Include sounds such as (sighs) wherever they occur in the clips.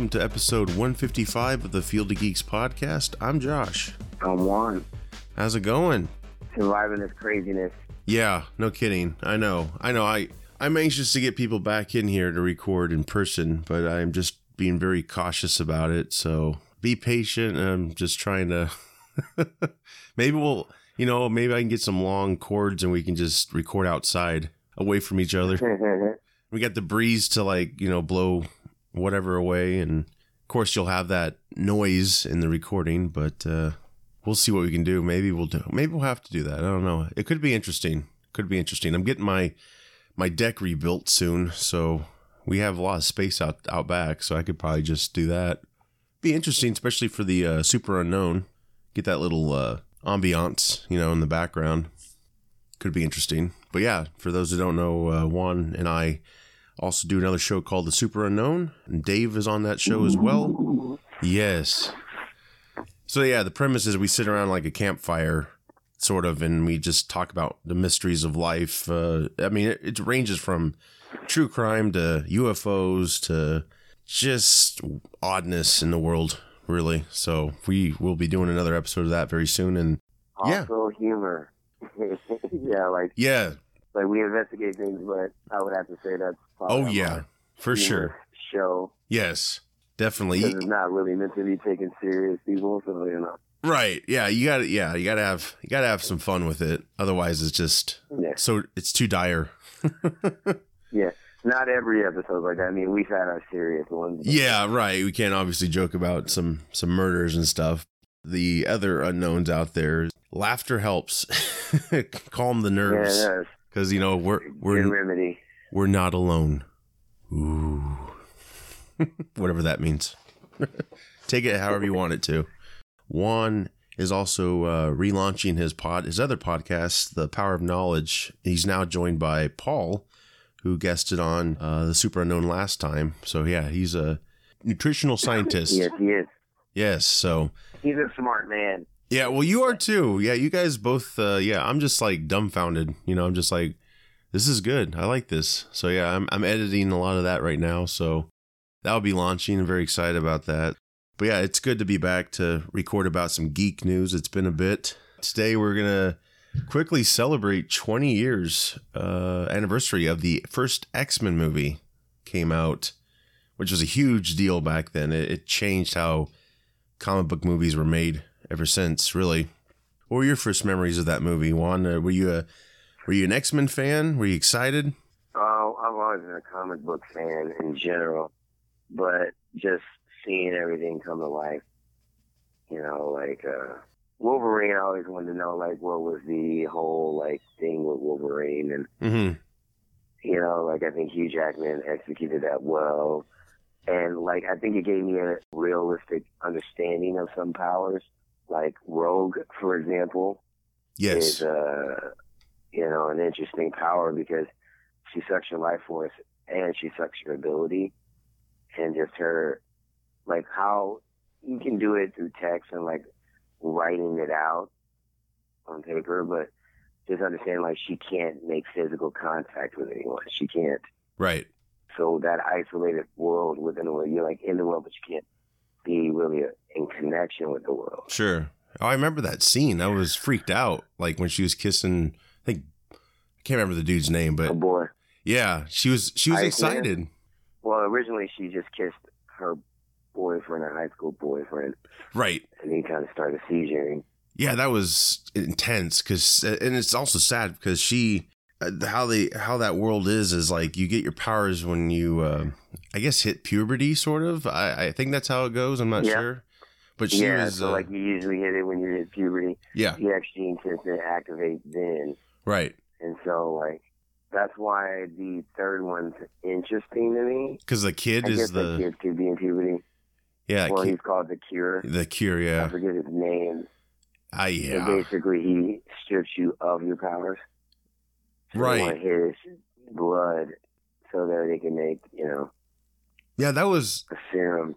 Welcome to episode 155 of the Field of Geeks podcast. I'm Josh. I'm Juan. How's it going? Surviving this craziness. Yeah, no kidding. I know. I know. I I'm anxious to get people back in here to record in person, but I'm just being very cautious about it. So be patient. I'm just trying to. (laughs) maybe we'll, you know, maybe I can get some long cords and we can just record outside, away from each other. (laughs) we got the breeze to like you know blow whatever away. And of course you'll have that noise in the recording but uh we'll see what we can do. Maybe we'll do maybe we'll have to do that. I don't know. It could be interesting. Could be interesting. I'm getting my my deck rebuilt soon so we have a lot of space out out back so i could probably just do that. Be interesting especially for the uh, super unknown. Get that little uh ambiance you know in the background. Could be interesting. But yeah, for those who don't know, uh, Juan and I also do another show called The Super Unknown, and Dave is on that show as well. Yes. So yeah, the premise is we sit around like a campfire, sort of, and we just talk about the mysteries of life. Uh, I mean, it, it ranges from true crime to UFOs to just oddness in the world, really. So we will be doing another episode of that very soon, and Yeah. Also humor. (laughs) yeah, like yeah, like we investigate things, but I would have to say that's probably oh yeah, for sure. Show Yes, definitely. because it's not really meant to be taken serious, people. So you know, Right. Yeah. You got to. Yeah. You got to have. You got to have some fun with it. Otherwise, it's just yeah, so it's too dire. (laughs) yeah. Not every episode like that. I mean, we've had our serious ones. yeah. Right. We can't obviously joke about some some murders and stuff. The other unknowns out there, laughter helps (laughs) calm the yeah, nerves that's because you know we're we're remedy. we're not alone. Ooh. (laughs) Whatever that means. (laughs) Take it however you want it to. Juan is also uh, relaunching his pod, his other podcast, The Power of Knowledge. He's now joined by Paul, who guested on uh, the Super Unknown last time. So yeah, he's a nutritional scientist. Yes, he is. Yes. So He's a smart man. Yeah, well, you are too. Yeah, you guys both. Uh, yeah, I'm just like dumbfounded. You know, I'm just like, this is good. I like this. So yeah, I'm I'm editing a lot of that right now. So that'll be launching. I'm very excited about that. But yeah, it's good to be back to record about some geek news. It's been a bit. Today we're gonna quickly celebrate 20 years uh, anniversary of the first X Men movie came out, which was a huge deal back then. It, it changed how comic book movies were made ever since. Really, what were your first memories of that movie, Juan? Uh, were you a were you an X Men fan? Were you excited? Oh, I've always been a comic book fan in general, but just seeing everything come to life, you know, like uh Wolverine. I always wanted to know like what was the whole like thing with Wolverine, and Mm-hmm. you know, like I think Hugh Jackman executed that well, and like I think it gave me a realistic understanding of some powers, like Rogue, for example Yes. is uh you know an interesting power because she sucks your life force and she sucks your ability and just her like how you can do it through text and like writing it out on paper but just understand like she can't make physical contact with anyone she can't Right. so that isolated world within the world you're like in the world but you can't be really in connection with the world Sure. Oh, I remember that scene. I was freaked out, like when she was kissing. I think I can't remember the dude's name, oh but boy yeah, she was she was Iceman. excited. Well, originally she just kissed her boyfriend, her high school boyfriend, Right. and he kind of started seizuring. Yeah, that was intense because, and it's also sad because she, how they, how that world is, is like you get your powers when you, uh, I guess, hit puberty, sort of. I, I think that's how it goes. I'm not Yeah. sure, but she yeah, was, so uh, like you usually hit it when you hit puberty. yeah, The X gene tends to activate then, right, and so like that's why the third one's interesting to me. Because the kid I is the the kid could be in puberty. yeah well, he's called the Cure. the cure. I Yeah, forget his name. And yeah, basically, he strips you of your powers. So Right. his blood so that they can make, you know, yeah. That was a serum.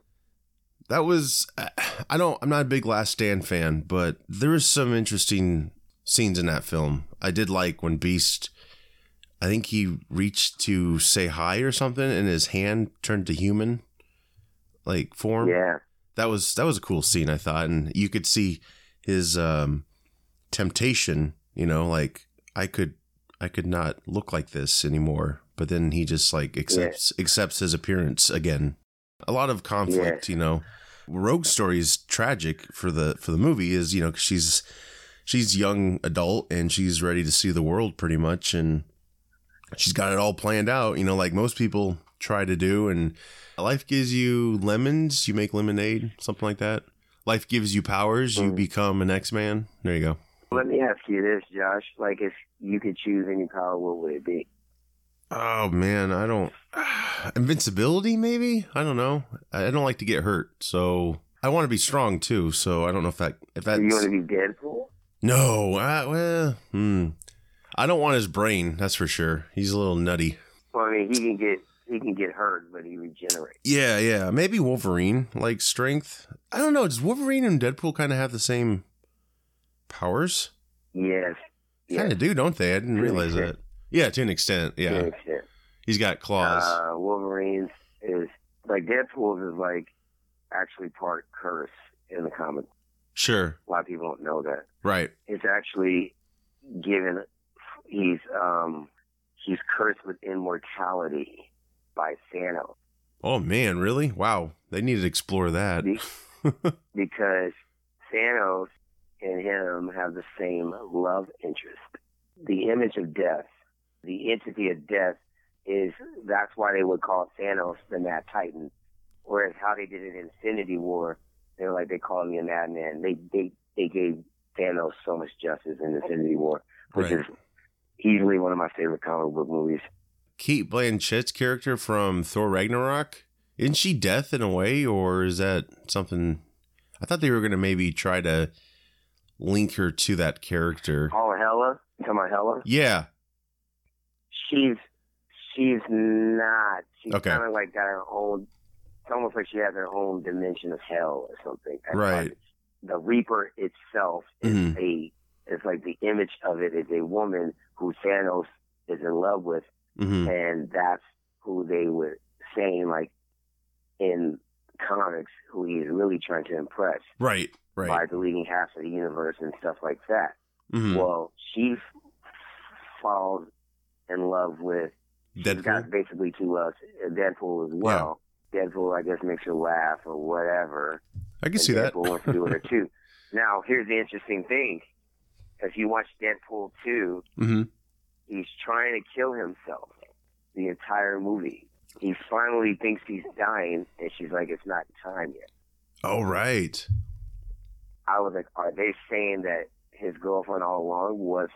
that was (sighs) I don't I'm not a big Last Stand fan, but there was some interesting scenes in that film. I did like when Beast I think he reached to say hi or something and his hand turned to human like form. Yeah. That was that was a cool scene I thought and you could see his um temptation, you know, like I could I could not look like this anymore, but then he just like accepts accepts his appearance again. A lot of conflict, you know. Rogue story is tragic for the for the movie is you know 'cause she's she's young adult and she's ready to see the world pretty much. And she's got it all planned out you know like most people try to do. And life gives you lemons you make lemonade something like that. Life gives you powers you Mhm. become an x-man. There you go Let me ask you this, Josh. Like, if you could choose any power, what would it be? oh man i don't (sighs) invincibility maybe i don't know i don't like to get hurt so i want to be strong too so i don't know if that if that. You want to be Deadpool? No, uh, well, hmm. I don't want his brain. That's for sure. He's a little nutty. Well, I mean, he can get he can get hurt, but he regenerates. Yeah, yeah. Maybe Wolverine, like strength. I don't know. Does Wolverine and Deadpool kind of have the same powers? Yes. Kind of do, don't they? I didn't To realize that. Yeah, to an extent. To Yeah, an extent. he's got claws. Uh, Wolverine's is like Deadpool's is like actually part curse in the comic. sure. A lot of people don't know that. Right. It's actually given. He's um he's cursed with immortality by Thanos Oh man, really? Wow. They need to explore that. Be- (laughs) because Thanos and him have the same love interest. The image of death, the entity of death, is that's why they would call Thanos the Mad Titan. Whereas how they did it in Infinity War, they were like they called him a madman. They they they gave Thanos so much justice in Infinity War, which Right. is easily one of my favorite comic book movies. Cate Blanchett's character from Thor Ragnarok, isn't she death in a way, or is that something? I thought they were going to maybe try to link her to that character. Oh, Hela, you talking about Hela? Yeah. she's she's not. She's Okay. kind of like got her own. It's almost like she has her own dimension of hell or something. That's Right. The Reaper itself is Mhm. a. It's like the image of it is a woman who Thanos is in love with, hmm and that's who they were saying like in comics who he's really trying to impress Right. By Right. deleting half of the universe and stuff like that. hmm Well, she falls in love with She's got Deadpool. basically two uh, Deadpool as well. Deadpool, I guess, makes her laugh or whatever. I can and see that. Deadpool wants to do with her too. (laughs) Now, here's the interesting thing: if you watch Deadpool two, hmm he's trying to kill himself the entire movie. He finally thinks he's dying, and she's like, "It's not time yet." Oh, right. I was like, "Are they saying that his girlfriend all along was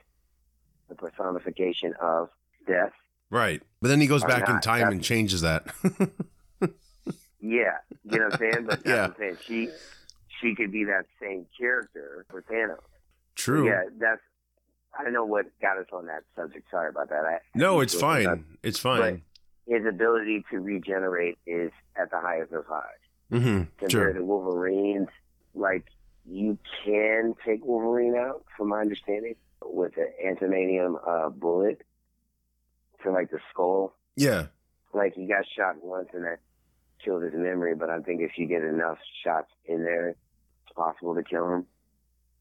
the personification of death?" Right. But then he goes back in time That's- and changes that. (laughs) Yeah, you know what I'm saying? But that's Yeah. what I'm saying. She she could be that same character for Thanos. True. Yeah, that's I don't know what got us on that subject. Sorry about that. I, No, it's But fine. It's fine. His ability to regenerate is at the highest of highs. hmm Compared Sure. to Wolverine's, like you can take Wolverine out, from my understanding, with an adamantium uh, bullet to like the skull. Yeah. like he got shot once and that killed his memory, but I think if you get enough shots in there, it's possible to kill him.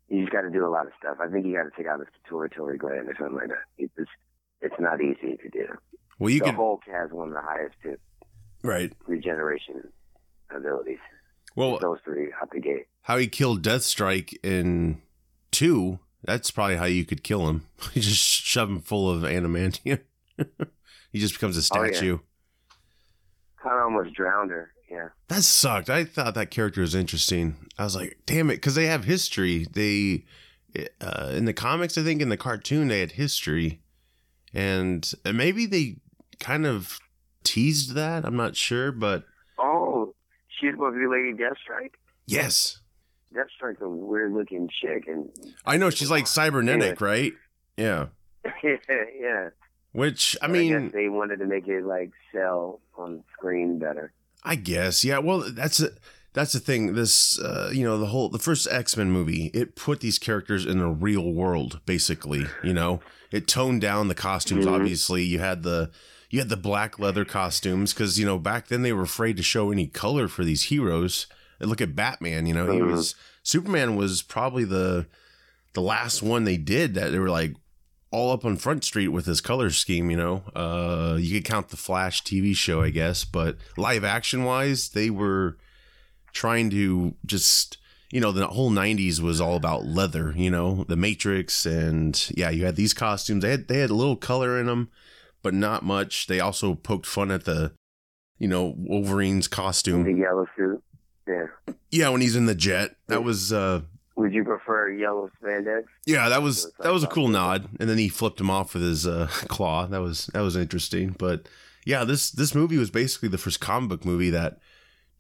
You just got to do a lot of stuff. I think you got to take out his pituitary gland or something like that. It's it's not easy to do. Well, you the can. Hulk has one of the highest too, Right. regeneration abilities. Well, Those three out the gate. how he killed Deathstrike in two, that's probably how you could kill him. (laughs) You just shove him full of adamantium. (laughs) he just becomes a Oh, yeah. statue. Kind of almost drowned her. Yeah. That sucked. I thought that character was interesting. I was like, damn it, because they have history. They, uh, in the comics, I think in the cartoon, they had history, and maybe they kind of teased that. I'm not sure, but She's supposed to be Lady Deathstrike. yes, Deathstrike's a weird looking chick, and I know she's like cybernetic, right? Yeah. (laughs) yeah. Which I But mean, guess they wanted to make it like sell on screen better. I guess, yeah. Well, that's a, that's the thing. This, uh, you know, the whole the first X Men movie, it put these characters in the real world, basically. You know, it toned down the costumes. Mhm. Obviously, you had the you had the black leather costumes because you know back then they were afraid to show any color for these heroes. And look at Batman. You know, he Mhm. was Superman was probably the the last one they did that they were like all up on Front Street with his color scheme, you know. Uh you could count the Flash TV show, I guess, but live action wise, they were trying to just you know, the whole 90s was all about leather, you know, the Matrix and yeah, you had these costumes. They had they had a little color in them, but not much. They also poked fun at the you know, Wolverine's costume. The yellow suit. Yeah. Yeah, when he's in the jet. That was uh Would you prefer yellow spandex? Yeah, that was that was a cool nod, and then he flipped him off with his uh, claw. That was that was interesting. But yeah, this this movie was basically the first comic book movie that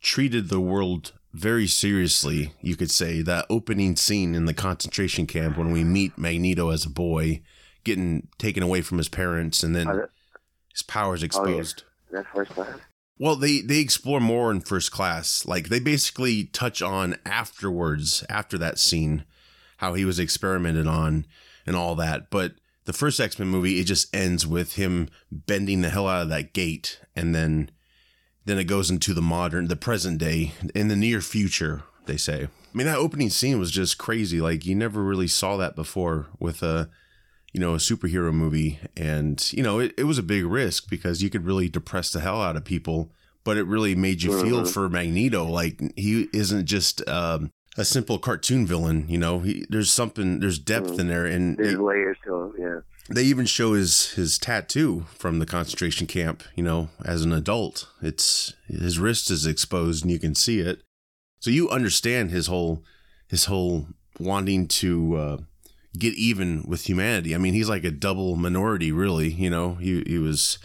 treated the world very seriously. You could say that opening scene in the concentration camp when we meet Magneto as a boy, getting taken away from his parents, and then that- his powers oh, exposed. That's first class. Well, they they explore more in first class. Like they basically touch on afterwards, after that scene, how he was experimented on and all that. But the first X Men movie, it just ends with him bending the hell out of that gate, and then then it goes into the modern, the present day, in the near future. They say. I mean, that opening scene was just crazy. Like you never really saw that before with a you know, a superhero movie. And, you know, it, it was a big risk because you could really depress the hell out of people, but it really made you feel Mhm. for Magneto. Like he isn't just um, a simple cartoon villain, you know, he, there's something, there's depth Mhm. in there. And There's it- layers to him. Yeah. they even show his, his tattoo from the concentration camp, you know, as an adult. It's his wrist is exposed and you can see it. So you understand his whole, his whole wanting to, uh, get even with humanity. I mean, he's like a double minority, really. You know, he he was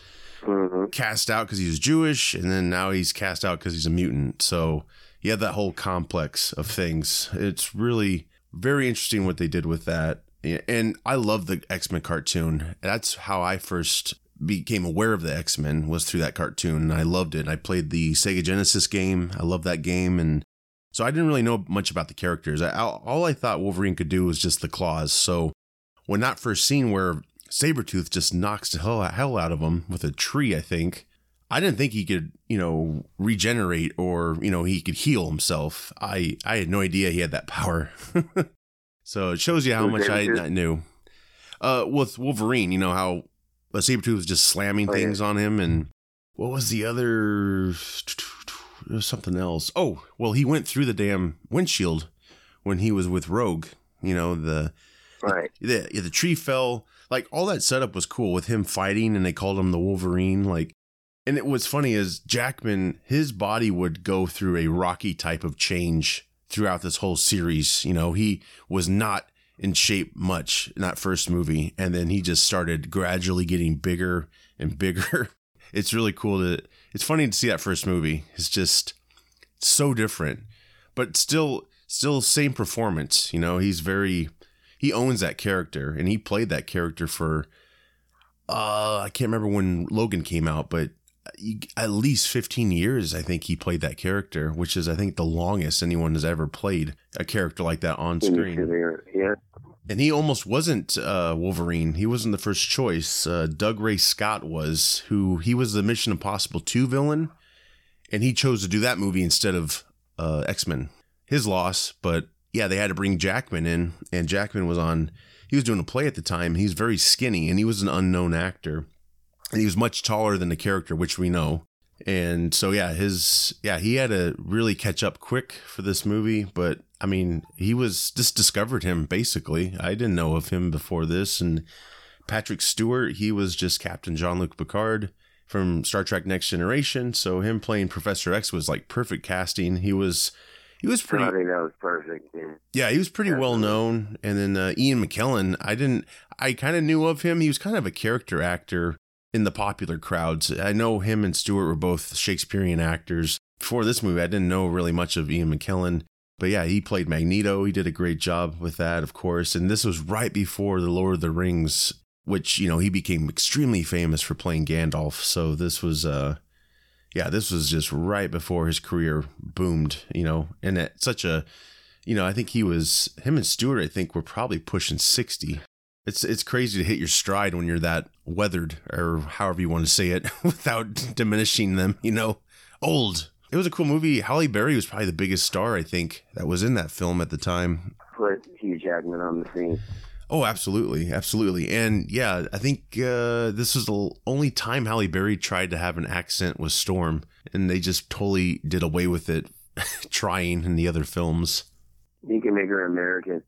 hmm cast out because he was Jewish, and then now he's cast out because he's a mutant. So have that whole complex of things. It's really very interesting what they did with that. And I love the X Men cartoon. That's how I first became aware of the X Men was through that cartoon, and I loved it. I played the Sega Genesis game. I love that game, and so I didn't really know much about the characters. I, all I thought Wolverine could do was just the claws. So when that first scene where Sabretooth just knocks the hell, hell out of him with a tree, I think. I didn't think he could, you know, regenerate or, you know, he could heal himself. I, I had no idea he had that power. (laughs) so it shows you how much I, knew. Uh, with Wolverine, you know, how Sabretooth was just slamming Oh, yeah. things on him. And what was the other? There was something else. Oh, well, he went through the damn windshield when he was with Rogue. You know, the Right. the yeah, the tree fell. Like all that setup was cool with him fighting, and they called him the Wolverine. Like, and it was funny is Jackman, his body would go through a rocky type of change throughout this whole series. You know, he was not in shape much in that first movie, and then he just started gradually getting bigger and bigger. (laughs) It's really cool to. It's funny to see that first movie. It's just so different, but still, still same performance. You know, he's very he owns that character and he played that character for uh I can't remember when Logan came out, but at least 15 years I think he played that character, which is I think the longest anyone has ever played a character like that on screen. Yeah. And he almost wasn't uh, Wolverine. He wasn't the first choice. Uh, Dougray Scott was, who he was the Mission Impossible 2 villain, and he chose to do that movie instead of uh, X Men. His loss, but yeah, they had to bring Jackman in, and Jackman was on. He was doing a play at the time. He's very skinny, and he was an unknown actor, and he was much taller than the character, which we know. And so yeah, his yeah, he had to really catch up quick for this movie, but I mean, he was just discovered him basically. I didn't know of him before this and Patrick Stewart, he was just Captain Jean-Luc Picard from Star Trek Next Generation, so him playing Professor X was like perfect casting. He was he was pretty. I think that was perfect. Yeah. Yeah, he was pretty well known. And then uh, Ian McKellen, I didn't, I kind of knew of him. He was kind of a character actor in the popular crowds. I know him and Stewart were both Shakespearean actors. Before this movie, I didn't know really much of Ian McKellen. But yeah, he played Magneto. He did a great job with that, of course. And this was right before The Lord of the Rings, which, you know, he became extremely famous for playing Gandalf. So this was, uh, yeah, this was just right before his career boomed, you know, and at such a, you know, I think he was him and Stewart. I think were probably pushing sixty. It's it's crazy to hit your stride when you're that weathered, or however you want to say it, (laughs) without diminishing them. You know, old. It was a cool movie. Halle Berry was probably the biggest star I think that was in that film at the time. Put Hugh Jackman on the scene. Oh, absolutely, absolutely, and yeah, I think uh, this was the only time Halle Berry tried to have an accent was Storm, and they just totally did away with it, (laughs) trying in the other films. He can make her American.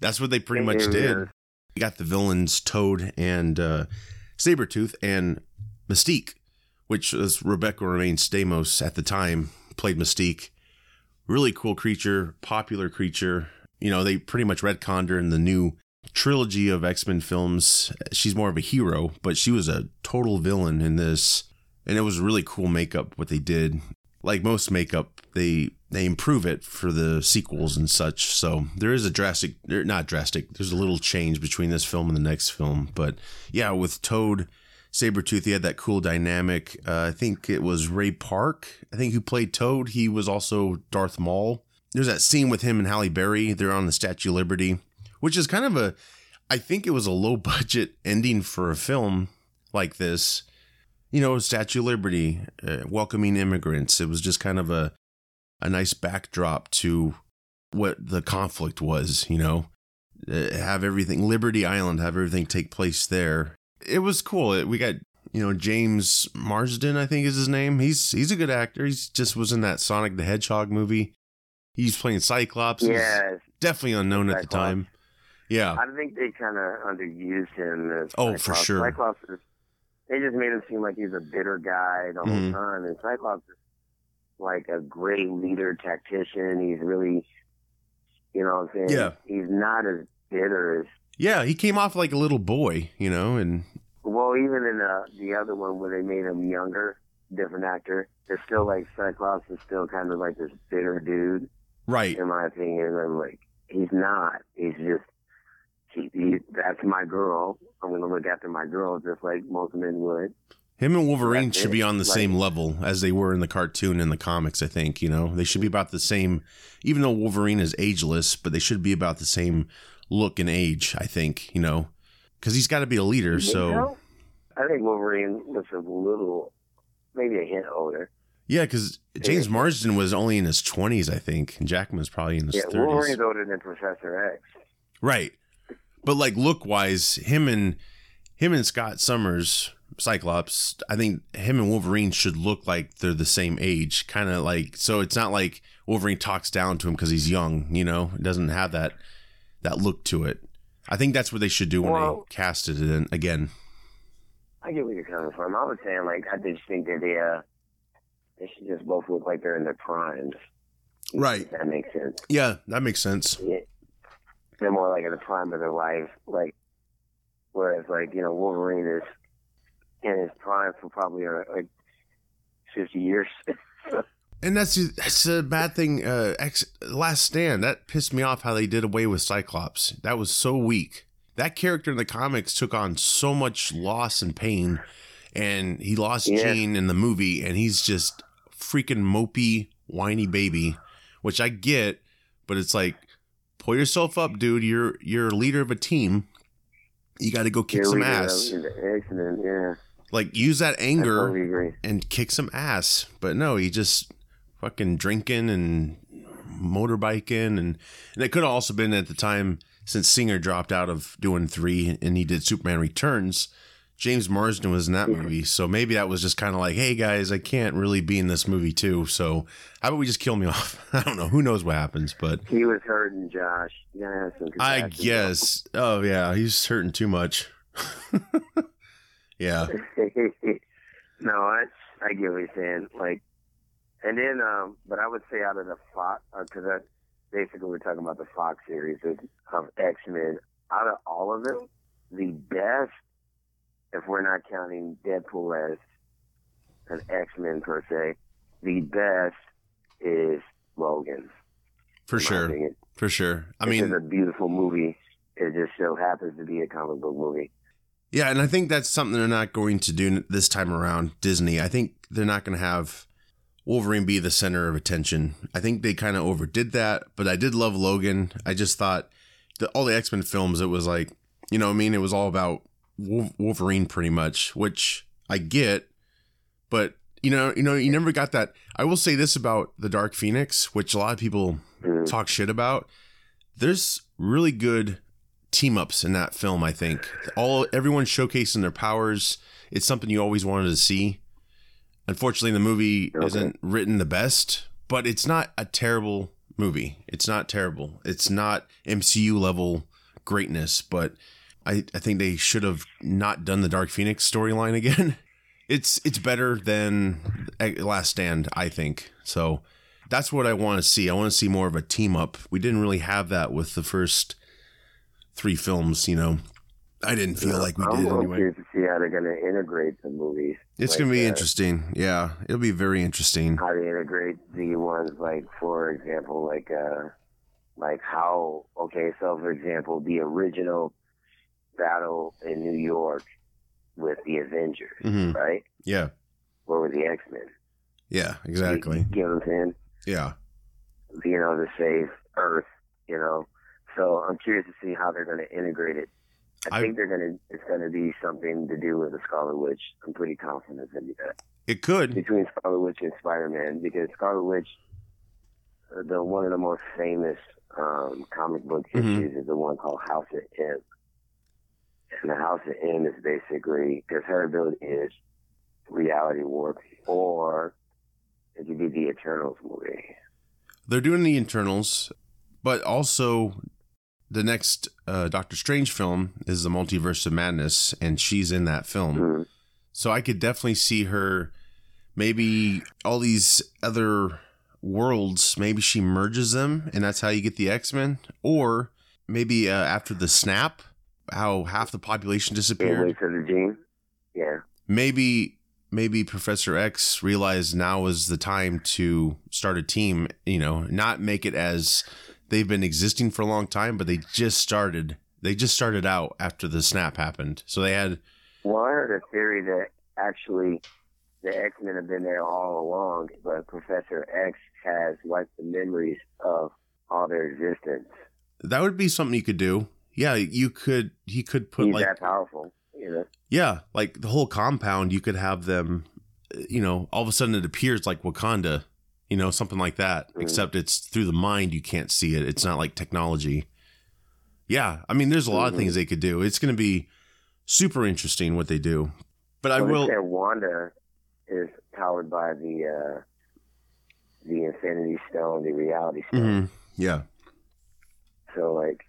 That's what they pretty much did. You got the villains Toad and uh, Sabretooth and Mystique, which was Rebecca Romijn Stamos at the time, played Mystique. Really cool creature, popular creature. You know, they pretty much retconned her in the new trilogy of X Men films. She's more of a hero, but she was a total villain in this. And it was really cool makeup what they did. Like most makeup, they they improve it for the sequels and such. So there is a drastic, er, not drastic. There's a little change between this film and the next film. But yeah, with Toad, Sabretooth, he had that cool dynamic. Uh, I think it was Ray Park. I think who played Toad. He was also Darth Maul. There's that scene with him and Halle Berry. They're on the Statue of Liberty, which is kind of a. I think it was a low (laughs) budget ending for a film like this. You know, Statue of Liberty, uh, welcoming immigrants. It was just kind of a a nice backdrop to what the conflict was, you know. Uh, have everything Liberty Island, have everything take place there. It was cool. It, we got, you know, James Marsden, I think is his name. He's he's a good actor. He's just was in that Sonic the Hedgehog movie. He's playing Cyclops. Yeah, definitely unknown at the time. Yeah. I think they kind of underused him. As Oh, for sure. Cyclops is, they just made him seem like he's a bitter guy the whole Mhm. time, and Cyclops is like a great leader, tactician. He's really, you know, what I'm saying, Yeah. he's not as bitter as. Yeah, he came off like a little boy, you know, and Well, even in the the other one where they made him younger, different actor, it's still like Cyclops is still kind of like this bitter dude. right. in my opinion. I'm like, he's not. He's just, he, he, that's my girl. I'm going to look after my girl just like most men would. Him and Wolverine should be on the Like- same level as they were in the cartoon and the comics, I think, you know. They should be about the same even though Wolverine is ageless, but they should be about the same look and age, I think, you know. Cuz he's got to be a leader, so I think Wolverine looks a little, maybe a hint older. yeah, cuz James Marsden was only in his 20s, I think, and Jackman's probably in his Yeah, 30s. Wolverine's older than Professor X. Right. But like look wise, him and him and Scott Summers, Cyclops, I think him and Wolverine should look like they're the same age. Kind of like so it's not like Wolverine talks down to him because he's young, you know? It doesn't have that that look to it. I think that's what they should do when Well- they cast it in again. I get where you're coming from. I was saying, like, I just think that they, uh, they should just both look like they're in their primes. Right. That makes sense. Yeah, that makes sense. Yeah. They're more like in the prime of their life. Like, whereas, like, you know, Wolverine is in his prime for probably uh, like 50 years. (laughs) And that's that's a bad thing. Uh, X, Last Stand that pissed me off how they did away with Cyclops. That was so weak. That character in the comics took on so much loss and pain, and he lost Yeah. Jean in the movie, and he's just freaking mopey, whiny baby, which I get, but it's like, pull yourself up, dude. You're you're a leader of a team. You got to go kick Yeah, some ass. yeah. Like use that anger and kick some ass. But no, he just fucking drinking and motorbiking and and it could have also been at the time since Singer dropped out of doing three and he did Superman Returns. James Marsden was in that movie, so maybe that was just kind of like, "Hey guys, I can't really be in this movie too, so how about we just kill me (laughs) off?" I don't know. Who knows what happens, but He was hurting Josh. You gotta have some I guess. Oh yeah, he's hurting too much. (laughs) yeah, (laughs) no, I I get what you're saying. Like, And then, um, but I would say out of the Fox, because uh, basically we're talking about the Fox series of, of X Men. Out of all of them, the best, if we're not counting Deadpool as an X Men per se, the best is Logan. For sure. opinion. For sure. I This mean, it's a beautiful movie. It just so happens to be a comic book movie. Yeah, and I think that's something they're not going to do this time around. Disney, I think they're not going to have Wolverine be the center of attention. I think they kind of overdid that, but I did love Logan. I just thought the, all the X Men films, it was like, you know, what I mean, it was all about Wolverine pretty much, which I get, but you know, you know, you never got that. I will say this about the Dark Phoenix, which a lot of people Mhm. talk shit about. There's really good team ups in that film. I think all everyone showcasing their powers. It's something you always wanted to see. Unfortunately, the movie Okay. isn't written the best, but it's not a terrible movie. It's not terrible. It's not MCU level greatness, but I, I think they should have not done the Dark Phoenix storyline (laughs) again. It's it's better than Last Stand, I think. So that's what I want to see. I want to see more of a team up. We didn't really have that with the first three films, you know. I didn't feel like we I'm did I'm anyway. curious to see how they're going to integrate the movies. It's Like, going to be uh, interesting. Yeah, it'll be very interesting. How they integrate the ones like, for example, like uh, like how okay, so for example, the original battle in New York with the Avengers, hmm right? Yeah, What were the X Men? yeah, exactly. You, get what I'm saying? Yeah, You know, to save Earth. You know, so I'm curious to see how they're going to integrate it. I, I- think they're going to. It's going to be something to do with the Scarlet Witch. I'm pretty confident it's going to be that. it could. between Scarlet Witch and Spider Man because Scarlet Witch, uh, the one of the most famous um, comic book Mhm. issues is the one called House of M. And the House of M is basically because her ability is reality warp, or it could be the Eternals movie. They're doing the Eternals, but also the next uh, Doctor Strange film is the Multiverse of Madness, and she's in that film. Mhm. So I could definitely see her maybe all these other worlds, maybe she merges them and that's how you get the X-Men or maybe uh, after the snap how half the population Yeah, disappeared. for the gene. Yeah, Maybe maybe Professor X realized now is the time to start a team, you know, not make it as they've been existing for a long time, but they just started they just started out after the snap happened. So they had Well, I heard a theory that actually the X Men have been there all along, but Professor X has wiped the memories of all their existence. that would be something you could do. Yeah, you could he could put He's like that powerful, you know. Yeah, like the whole compound, you could have them, you know, all of a sudden it appears like Wakanda, you know, something like that, Mhm. except it's through the mind, you can't see it. It's not like technology. Yeah, I mean, there's a lot of Mhm. things they could do. It's going to be super interesting what they do. But I they will, said Wanda is powered by the uh, the Infinity Stone, the Reality Stone. Mhm. yeah, So like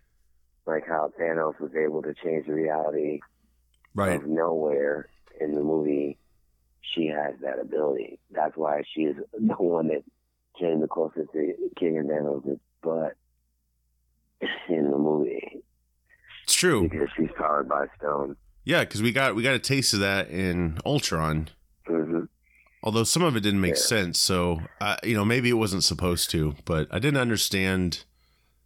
like how Thanos was able to change the reality right. of nowhere in the movie, she has that ability. That's why she is the one that came the closest to kicking Thanos' butt in the movie It's true. because she's powered by stone. Yeah, because we got we got a taste of that in Ultron. hmm Although some of it didn't make Yeah. sense, so uh, you know maybe it wasn't supposed to, but I didn't understand.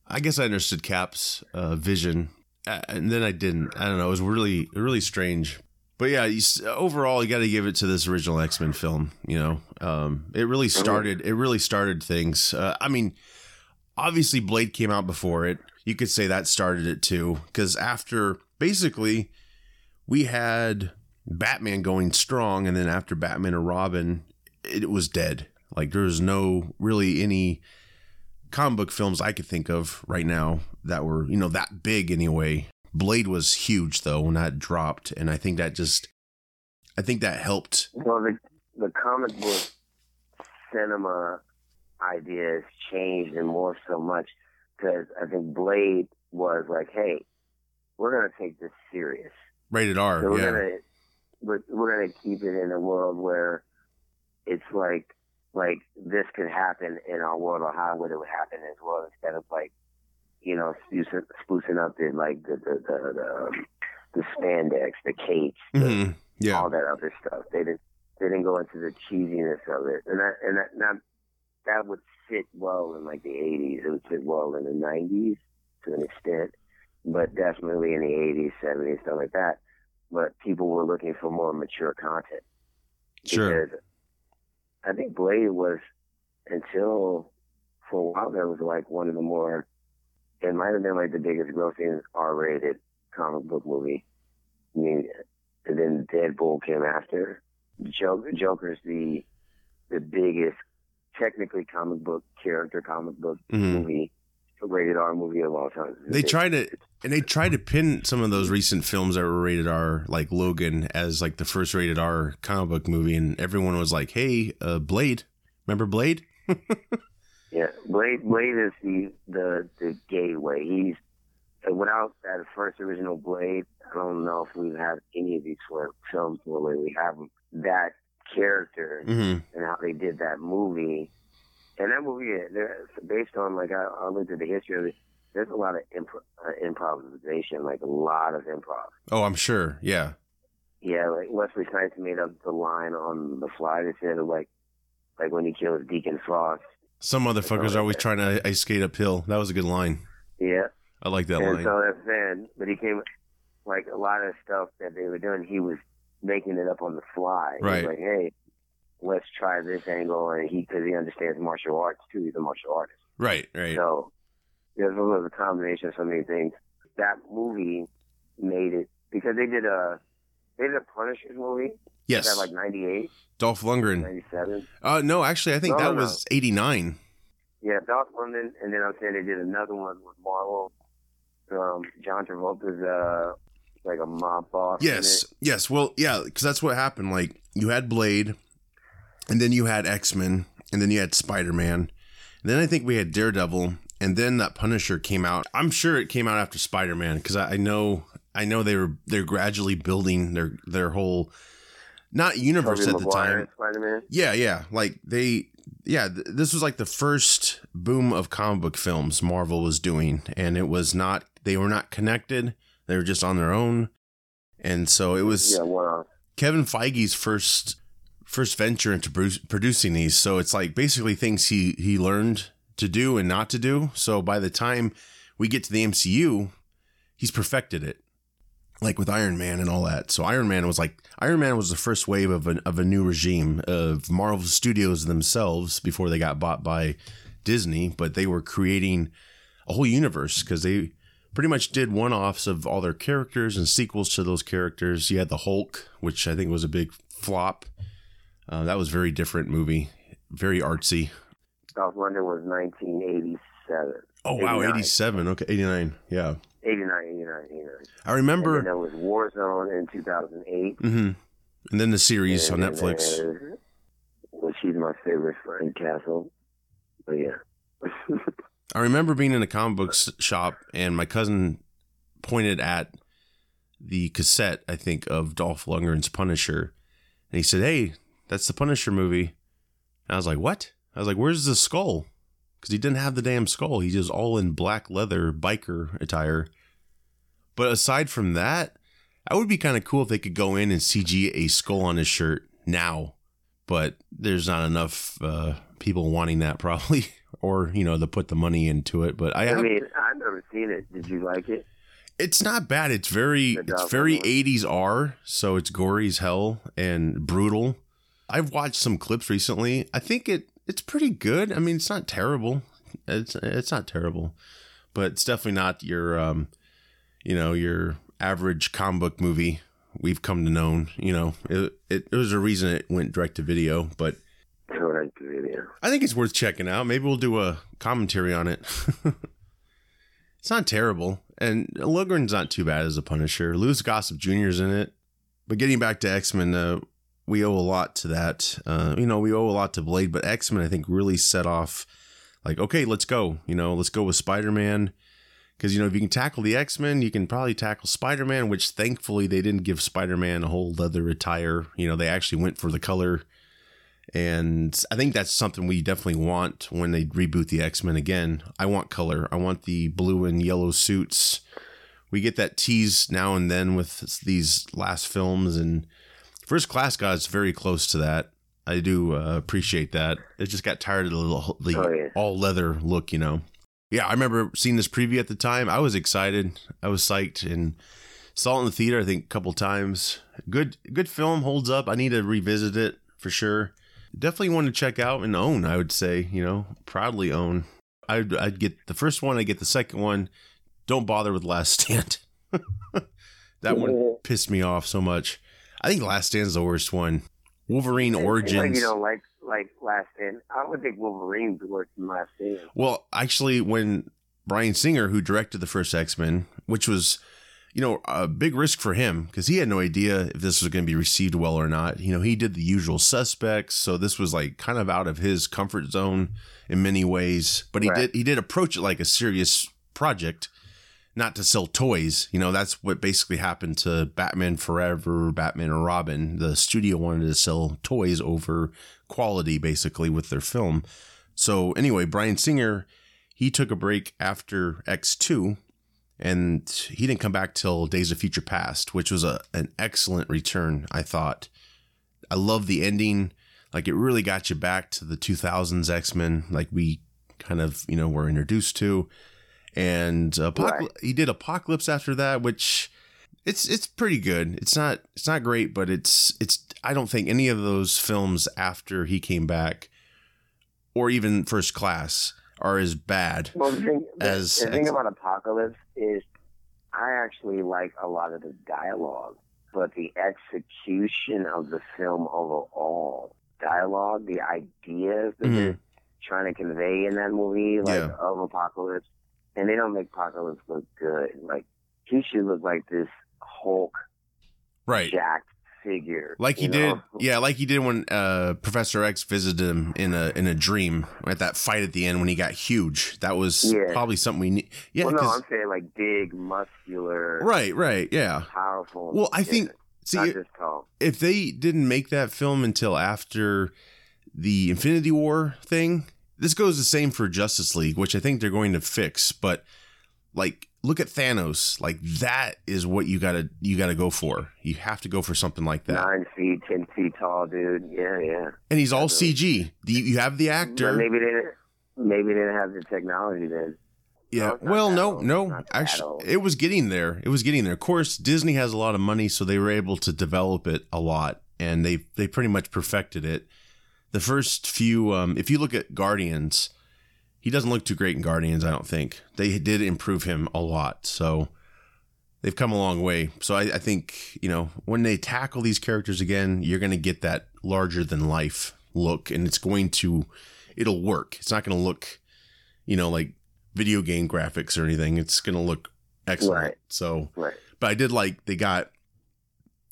I guess I understood Cap's uh, vision, uh, and then I didn't. I don't know. It was really really strange. But yeah, you, overall, you got to give it to this original X Men film. You know, um, it really started. It really started things. Uh, I mean, obviously, Blade came out before it. You could say that started it too, because after basically, we had Batman going strong, and then after Batman and Robin, it was dead. Like there was no really any comic book films I could think of right now that were you know that big anyway. Blade was huge though when that dropped, and I think that just, I think that helped. Well, the the comic book cinema ideas changed and more so much because I think Blade was like, "Hey, we're gonna take this serious. Rated So R, we're yeah, gonna we're, we're gonna keep it in a world where it's like like this could happen in our world or how would it would happen as well instead of like you know sprucing, sprucing up the like the the the, the, um, the spandex, the capes, the, Mhm. Yeah. all that other stuff. They didn't they didn't go into the cheesiness of it, and that and that not, that would fit well in like the '80s. It would fit well in the '90s to an extent, but definitely in the '80s, '70s, stuff like that. But people were looking for more mature content. Sure. Because I think Blade was until for a while there was like one of the more. It might have been like the biggest grossing R-rated comic book movie. I mean, and then Deadpool came after. Joker, Joker's the the biggest, technically comic book character, comic book Mhm. movie, rated R movie of all time. They tried to and they tried to pin some of those recent films that were rated R, like Logan, as like the first rated R comic book movie, and everyone was like, "Hey, uh, Blade, remember Blade?" (laughs) Yeah, Blade. Blade is the the the gateway. He's uh, without that first original Blade. I don't know if we've had any of these for films where we have that character hmm and how they did that movie. And that movie, uh, based on like I, I looked at the history of it. There's a lot of impro- uh, improvisation, like a lot of improv. Oh, I'm sure. Yeah. Yeah, like Wesley Snipes made up the line on the fly that said like, like when he kills Deacon Frost. Some motherfuckers are always trying to ice skate uphill. That was a good line. Yeah, I like that and line. so that's then, but he came like a lot of stuff that they were doing. He was making it up on the fly. He was Right. like, hey, let's try this angle, and he because he understands martial arts too. He's a martial artist, Right. Right. so there's a little combination of so many things. That movie made it because they did a they did a Punisher movie. yes. That like 98, Dolph Lundgren. 97. Uh, no, actually, I think No, that no. was '89. Yeah, Dolph Lundgren, and then I'm saying they did another one with Marvel. Um, John Travolta's uh, like a mob boss. Yes, yes. Well, yeah, because that's what happened. Like you had Blade, and then you had X Men, and then you had Spider Man, and then I think we had Daredevil, and then that Punisher came out. I'm sure it came out after Spider Man because I, I know I know they were they're gradually building their their whole not universe Tobey at the time. Spider-Man. Yeah, yeah. Like they, yeah, th- this was like the first boom of comic book films Marvel was doing. And it was not, they were not connected. They were just on their own. And so it was Yeah, off. Kevin Feige's first, first venture into produ- producing these. So it's like basically things he, he learned to do and not to do. So by the time we get to the MCU, he's perfected it like with Iron Man and all that. So Iron Man was like Iron Man was the first wave of a of a new regime of Marvel Studios themselves before they got bought by Disney, but they were creating a whole universe because they pretty much did one-offs of all their characters and sequels to those characters. You had the Hulk, which I think was a big flop. Uh, that was a very different movie, very artsy. Dolph Lundgren was 1987. Oh wow, 89. 87. Okay, 89. Yeah. 89, 89, 89. I And remember then there was Warzone in 2008. Mm-hmm. And then the series on And then Netflix. there's- Well, she's my favorite Frank Castle. But yeah. (laughs) I remember being in a comic book shop and my cousin pointed at the cassette, I think, of Dolph Lundgren's Punisher. And he said, Hey, that's the Punisher movie. And I was like, What? I was like, Where's the skull? Because he didn't have the damn skull. He's just all in black leather biker attire. But aside from that, that would be kind of cool if they could go in and CG a skull on his shirt now. But there's not enough uh, people wanting that, (laughs) probably or you know to put the money into it. But I, I mean, I've never seen it. Did you like it? it's not bad. It's very it's very Lundgren. 80s R, so it's gory as hell and brutal. I've watched some clips recently. I think it it's pretty good. I mean, it's not terrible. It's it's not terrible, but it's definitely not your um you know your average comic book movie we've come to know. You know, it it, it was a reason it went direct to video, but Correct video. I think it's worth checking out. Maybe we'll do a commentary on it. (laughs) it's not terrible, and Lundgren's not too bad as a Punisher. Louis Gossett Jr.'s in it. But getting back to X Men, uh, we owe a lot to that. Uh, you know, we owe a lot to Blade, but X Men, I think, really set off. Like, okay, let's go. You know, let's go with Spider Man. Because, you know, if you can tackle the X Men, you can probably tackle Spider Man, which thankfully they didn't give Spider Man a whole leather attire. You know, they actually went for the color And I think that's something we definitely want when they reboot the X Men again. I want color. I want the blue and yellow suits. We get that tease now and then with these last films, and First Class got us very close to that. I do uh, appreciate that. It just got tired of the little the Oh, yeah. all leather look, you know. Yeah, I remember seeing this preview at the time. I was excited. I was psyched and saw it in the theater. I think a couple times. Good, good film. Holds up. I need to revisit it for sure. Definitely one to check out and own. I would say, you know, proudly own. I'd, I'd get the first one. I get the second one. Don't bother with Last Stand. (laughs) that one (laughs) pissed me off so much. I think Last Stand's the worst one. Wolverine It's Origins. Like you don't like like Last Stand. I would think Wolverine's worse than Last Stand. Well, actually, when Bryan Singer, who directed the first X Men, which was, you know, a big risk for him because he had no idea if this was going to be received well or not. You know, he did the usual suspects, so this was like kind of out of his comfort zone in many ways. But he Right. did he did approach it like a serious project, not to sell toys. You know, that's what basically happened to Batman Forever, Batman and Robin. The studio wanted to sell toys over quality, basically, with their film. So anyway, Bryan Singer, he took a break after X2 and he didn't come back till Days of Future Past, which was a an excellent return, I thought. I love the ending. Like it really got you back to the 2000s X-Men like we kind of, you know, were introduced to. And Apocal- Right. he did Apocalypse after that, which it's it's pretty good. It's not it's not great, but it's it's I don't think any of those films after he came back or even First Class are as bad. Well, the thing, As the thing X- about Apocalypse is, I actually like a lot of the dialogue, but the execution of the film overall, dialogue, the ideas that Mhm. they're trying to convey in that movie, like Yeah. of Apocalypse, and they don't make Apocalypse look good. Like he should look like this Hulk Right. jacked figure, Like he you did, yeah, like he did when uh, Professor X visited him in a in a dream at that fight at the end when he got huge. That was Yeah. probably something we need. Yeah, well, no, I'm saying like big, muscular, right, right, yeah. powerful. Well, I think see not just tall. if they didn't make that film until after the Infinity War thing, this goes the same for Justice League, which I think they're going to fix. But like, look at Thanos. Like that is what you gotta you gotta go for. You have to go for something like that. Nine feet, ten feet tall, dude. Yeah, yeah. And he's all. CG. The- You have the But actor. maybe they didn't. Maybe they didn't have the technology then. Yeah. No, well, no, old. no. Actually, old. it was getting there. It was getting there. Of course, Disney has a lot of money, so they were able to develop it a lot, and they they pretty much perfected it. The first few, um, if you look at Guardians, he doesn't look too great in Guardians. I don't think they did improve him a lot. So they've come a long way. So I, I think you know when they tackle these characters again, you're going to get that larger than life look, and it's going to it'll work. It's not going to look, you know, like video game graphics or anything. It's going to look excellent. Right. So, Right. but I did like they got,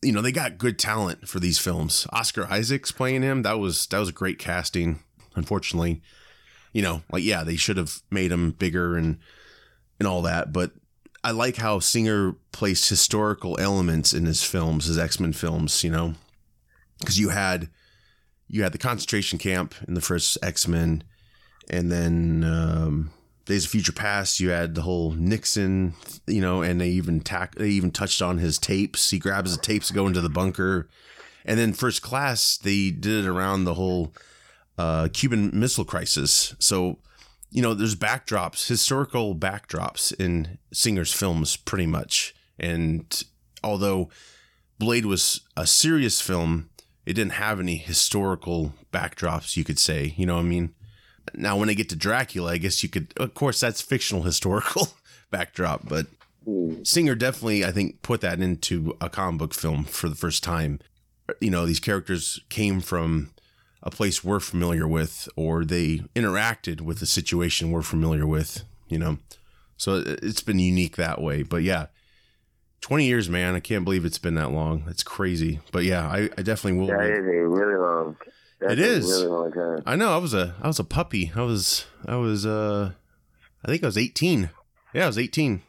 you know, they got good talent for these films. Oscar Isaacs playing him that was that was a great casting. Unfortunately, you know, like yeah, they should have made him bigger and and all that. But I like how Singer placed historical elements in his films, his X Men films. You know, because you had you had the concentration camp in the first X Men, and then um, Days of Future Past. You had the whole Nixon, you know, and they even tack they even touched on his tapes. He grabs the tapes to go into the bunker, and then First Class they did it around the whole uh, Cuban Missile Crisis. So you know, there's backdrops, historical backdrops in Singer's films, pretty much. And although Blade was a serious film, it didn't have any historical backdrops, you could say. You know what I mean? Now, when they get to Dracula, I guess you could, of course, that's fictional historical (laughs) backdrop, but Hmm. Singer definitely, I think, put that into a comic book film for the first time. You know, these characters came from a place we're familiar with, or they interacted with a situation we're familiar with, you know. So it- it's been unique that way. But yeah, 20 years, man. I can't believe it's been that long. It's crazy. But yeah, I, I definitely will. That is a really long. That's It is. really long time. I know. I was a I was a puppy. I was I was uh I think I was 18. Yeah, I was 18.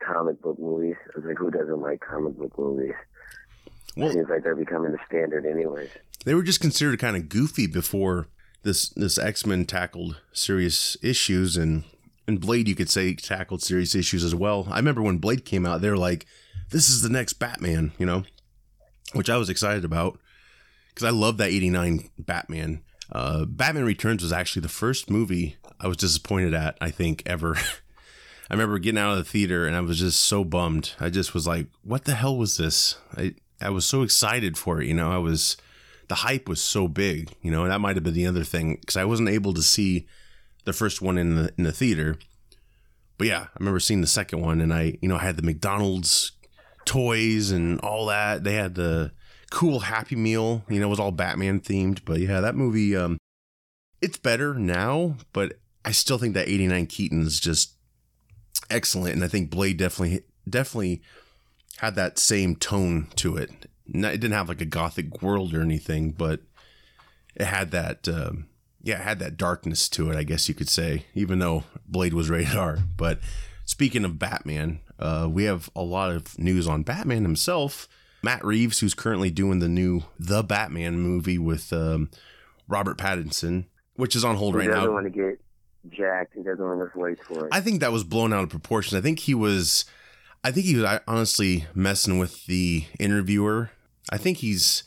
Comic book movies. I was like, who doesn't like comic book movies? Well, Seems like they're becoming the standard, anyways. they were just considered kind of goofy before this this X Men tackled serious issues and and Blade you could say tackled serious issues as well. I remember when Blade came out, they were like, "This is the next Batman," you know, which I was excited about because I love that '89 Batman. Uh, Batman Returns was actually the first movie I was disappointed at. I think ever. (laughs) I remember getting out of the theater and I was just so bummed. I just was like, "What the hell was this?" I I was so excited for it. You know, I was the hype was so big. You know, that might have been the other thing because I wasn't able to see the first one in the in the theater. But yeah, I remember seeing the second one, and I you know I had the McDonald's toys and all that. They had the cool Happy Meal. You know, it was all Batman themed. But yeah, that movie, um, it's better now, but I still think that '89 Keaton is just excellent, and I think Blade definitely definitely had that same tone to it. It didn't have like a gothic world or anything, but it had that. Um, yeah, it had that darkness to it, I guess you could say, even though Blade was rated R. But speaking of Batman, uh, we have a lot of news on Batman himself. Matt Reeves, who's currently doing the new The Batman movie with um, Robert Pattinson, which is on hold He right doesn't now. want to get jacked. He doesn't want to wait for it. I think that was blown out of proportion. I think he was, I think he was honestly messing with the interviewer. I think he's,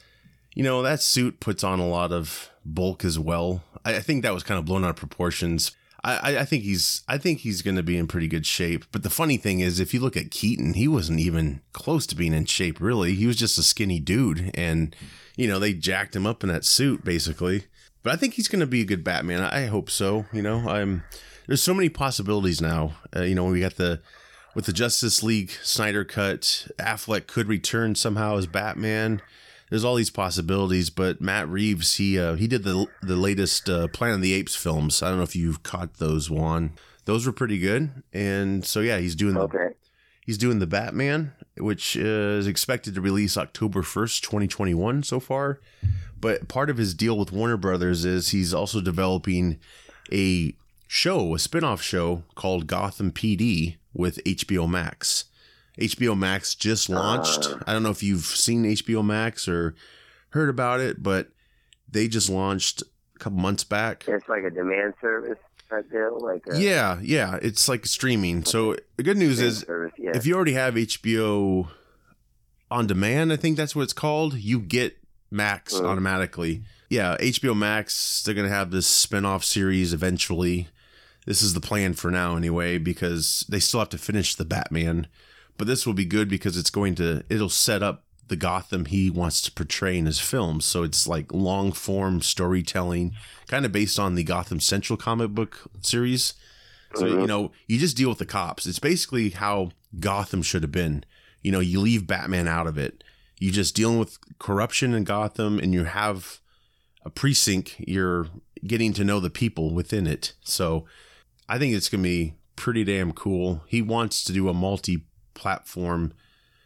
you know, that suit puts on a lot of bulk as well. I, I think that was kind of blown out of proportions. I, I- think he's, I think he's going to be in pretty good shape. But the funny thing is, if you look at Keaton, he wasn't even close to being in shape. Really, he was just a skinny dude, and you know they jacked him up in that suit basically. But I think he's going to be a good Batman. I hope so. You know, I'm there's so many possibilities now. Uh, you know, we got the with the Justice League Snyder cut, Affleck could return somehow as Batman. There's all these possibilities, but Matt Reeves he uh, he did the the latest uh, Planet of the Apes films. I don't know if you've caught those, Juan. Those were pretty good, and so yeah, he's doing the okay. He's doing the Batman, which uh, is expected to release October 1st, 2021 so far. But part of his deal with Warner Brothers is he's also developing a show, a spin-off show called Gotham PD with HBO Max. HBO Max just launched. Uh. I don't know if you've seen HBO Max or heard about it, but they just launched a couple months back. It's like a demand service deal. Like a Yeah, yeah, it's like streaming. So the good news is service. Yeah. if you already have HBO on demand, I think that's what it's called, you get Max Mhm. automatically. Yeah, HBO Max, they're going to have this spin-off series eventually. This is the plan for now anyway because they still have to finish the Batman. But this will be good because it's going to it'll set up the Gotham he wants to portray in his films. So it's like long form storytelling, kind of based on the Gotham Central comic book series. So, Mhm. you know, you just deal with the cops. It's basically how Gotham should have been. You know, you leave Batman out of it. You just dealing with corruption in Gotham and you have a precinct, you're getting to know the people within it. So I think it's going to be pretty damn cool. He wants to do a multi platform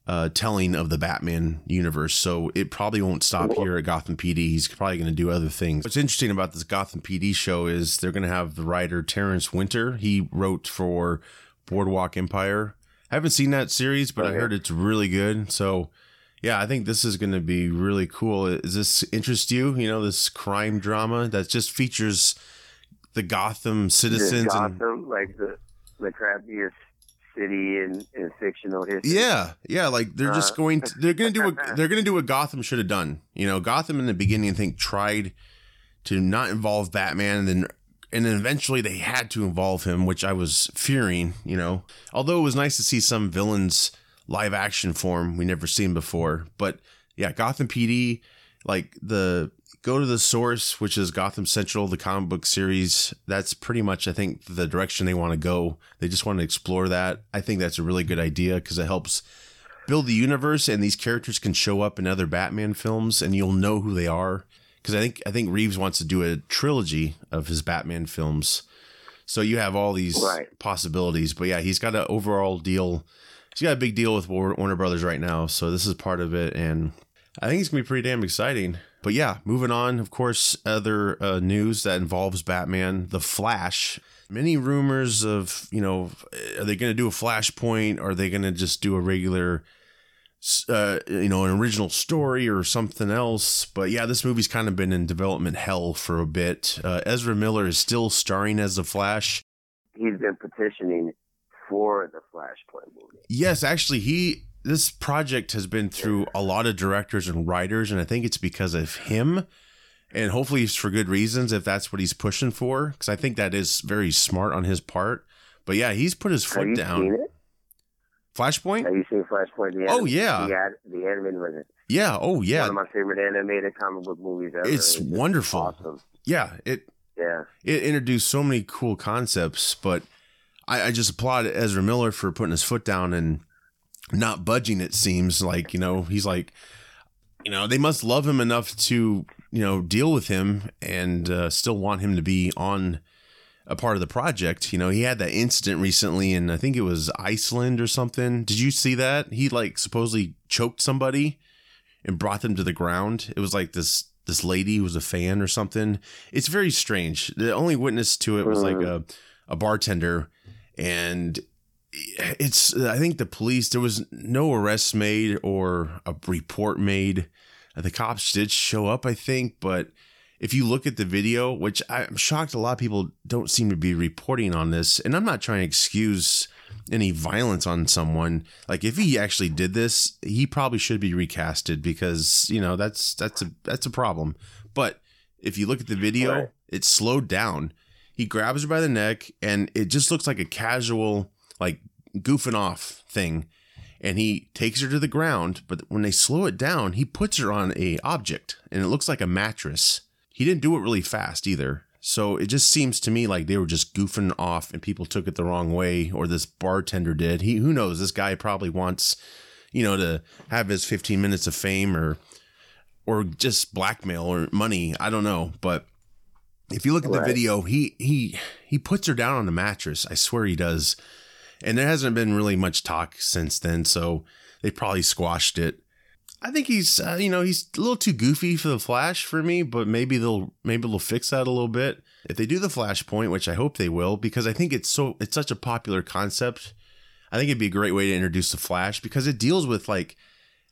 uh, telling of the Batman universe. So it probably won't stop here at Gotham PD. He's probably going to do other things. What's interesting about this Gotham PD show is they're going to have the writer Terrence Winter. He wrote for Boardwalk Empire. I haven't seen that series, but I heard it's really good. So yeah, I think this is going to be really cool. Does this interest you? You know, this crime drama that just features the Gotham citizens and Gotham, like the the crappiest city in, in fictional history. Yeah, yeah, like they're just Uh. going to they're going to do what (laughs) they're going to do what Gotham should have done. You know, Gotham in the beginning I think tried to not involve Batman and then and then eventually they had to involve him, which I was fearing, you know. Although it was nice to see some villains live action form we never seen before. But yeah, Gotham PD like the go to the source, which is Gotham Central, the comic book series. That's pretty much, I think, the direction they want to go. They just want to explore that. I think that's a really good idea because it helps build the universe, and these characters can show up in other Batman films, and you'll know who they are. Because I think I think Reeves wants to do a trilogy of his Batman films, so you have all these Right. possibilities. But yeah, he's got an overall deal. He's got a big deal with Warner Brothers right now, so this is part of it, and I think it's gonna be pretty damn exciting. But yeah, moving on. Of course, other uh, news that involves Batman, The Flash. Many rumors of you know, are they gonna do a Flashpoint? Are they gonna just do a regular uh, you know, an original story or something else. But yeah, this movie's kind of been in development hell for a bit. Uh, Ezra Miller is still starring as the Flash. He's been petitioning for the Flashpoint movie. Yes, actually, he this project has been through a lot of directors and writers, and I think it's because of him, and hopefully it's for good reasons if that's what he's pushing for. Because I think that is very smart on his part. But yeah, he's put his foot down. it? Flashpoint. Have you seen Flashpoint? The Oh, anim- yeah. the, ad, the animated was Yeah. Oh yeah. One of my favorite animated comic book movies ever. It's just wonderful. Awesome. Yeah. It Yeah. it introduced so many cool concepts, but I, I just applaud Ezra Miller for putting his foot down and not budging. It seems like you know he's like, you know, they must love him enough to you know deal with him and uh, still want him to be on a part of the project. You know, he had that incident recently, and I think it was Iceland or something. Did you see that? He like supposedly choked somebody and brought them to the ground. It was like this this lady who was a fan or something. It's very strange. The only witness to it was like a a bartender, and it's I think the police there was no arrests made or a report made. The cops did show up, I think, but if you look at the video, which I'm shocked a lot of people don't seem to be reporting on this, and I'm not trying to excuse any violence on someone. Like if he actually did this, he probably should be recasted because you know that's that's a that's a problem. But if you look at the video, Right. it's slowed down. He grabs her by the neck, and it just looks like a casual, like goofing off thing. And he takes her to the ground, but when they slow it down, he puts her on a object, and it looks like a mattress. He didn't do it really fast either. So it just seems to me like they were just goofing off and people took it the wrong way or this bartender did. He who knows, this guy probably wants, you know, to have his 15 minutes of fame or or just blackmail or money. I don't know, but if you look at the Right. video, he he he puts her down on the mattress. I swear he does. And there hasn't been really much talk since then, so they probably squashed it. I think he's uh, you know he's a little too goofy for the Flash for me, but maybe they'll maybe they'll fix that a little bit if they do the Flashpoint, which I hope they will, because I think it's so it's such a popular concept. I think it'd be a great way to introduce the Flash because it deals with like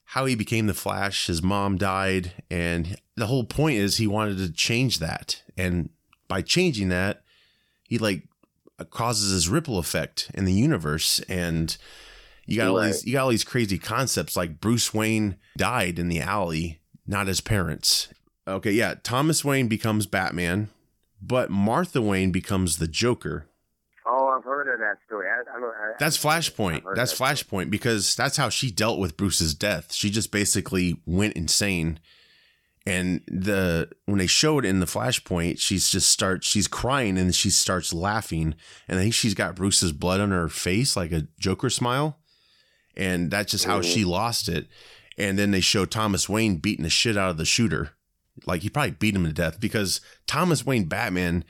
how he became the Flash. His mom died, and the whole point is he wanted to change that, and by changing that, he like Uh, causes this ripple effect in the universe and you got all Right. these you got all these crazy concepts like Bruce Wayne died in the alley, not his parents. Okay, yeah, Thomas Wayne becomes Batman, but Martha Wayne becomes the Joker. Oh, I've heard of that story. I, I don't. I, That's Flashpoint. That's that Flashpoint because that's how she dealt with Bruce's death. She just basically went insane. And the when they showed in the Flashpoint, she's just starts she's crying and she starts laughing. And I think she's got Bruce's blood on her face, like a Joker smile. And that's just how Mhm. she lost it. And then they show Thomas Wayne beating the shit out of the shooter. Like he probably beat him to death because Thomas Wayne Batman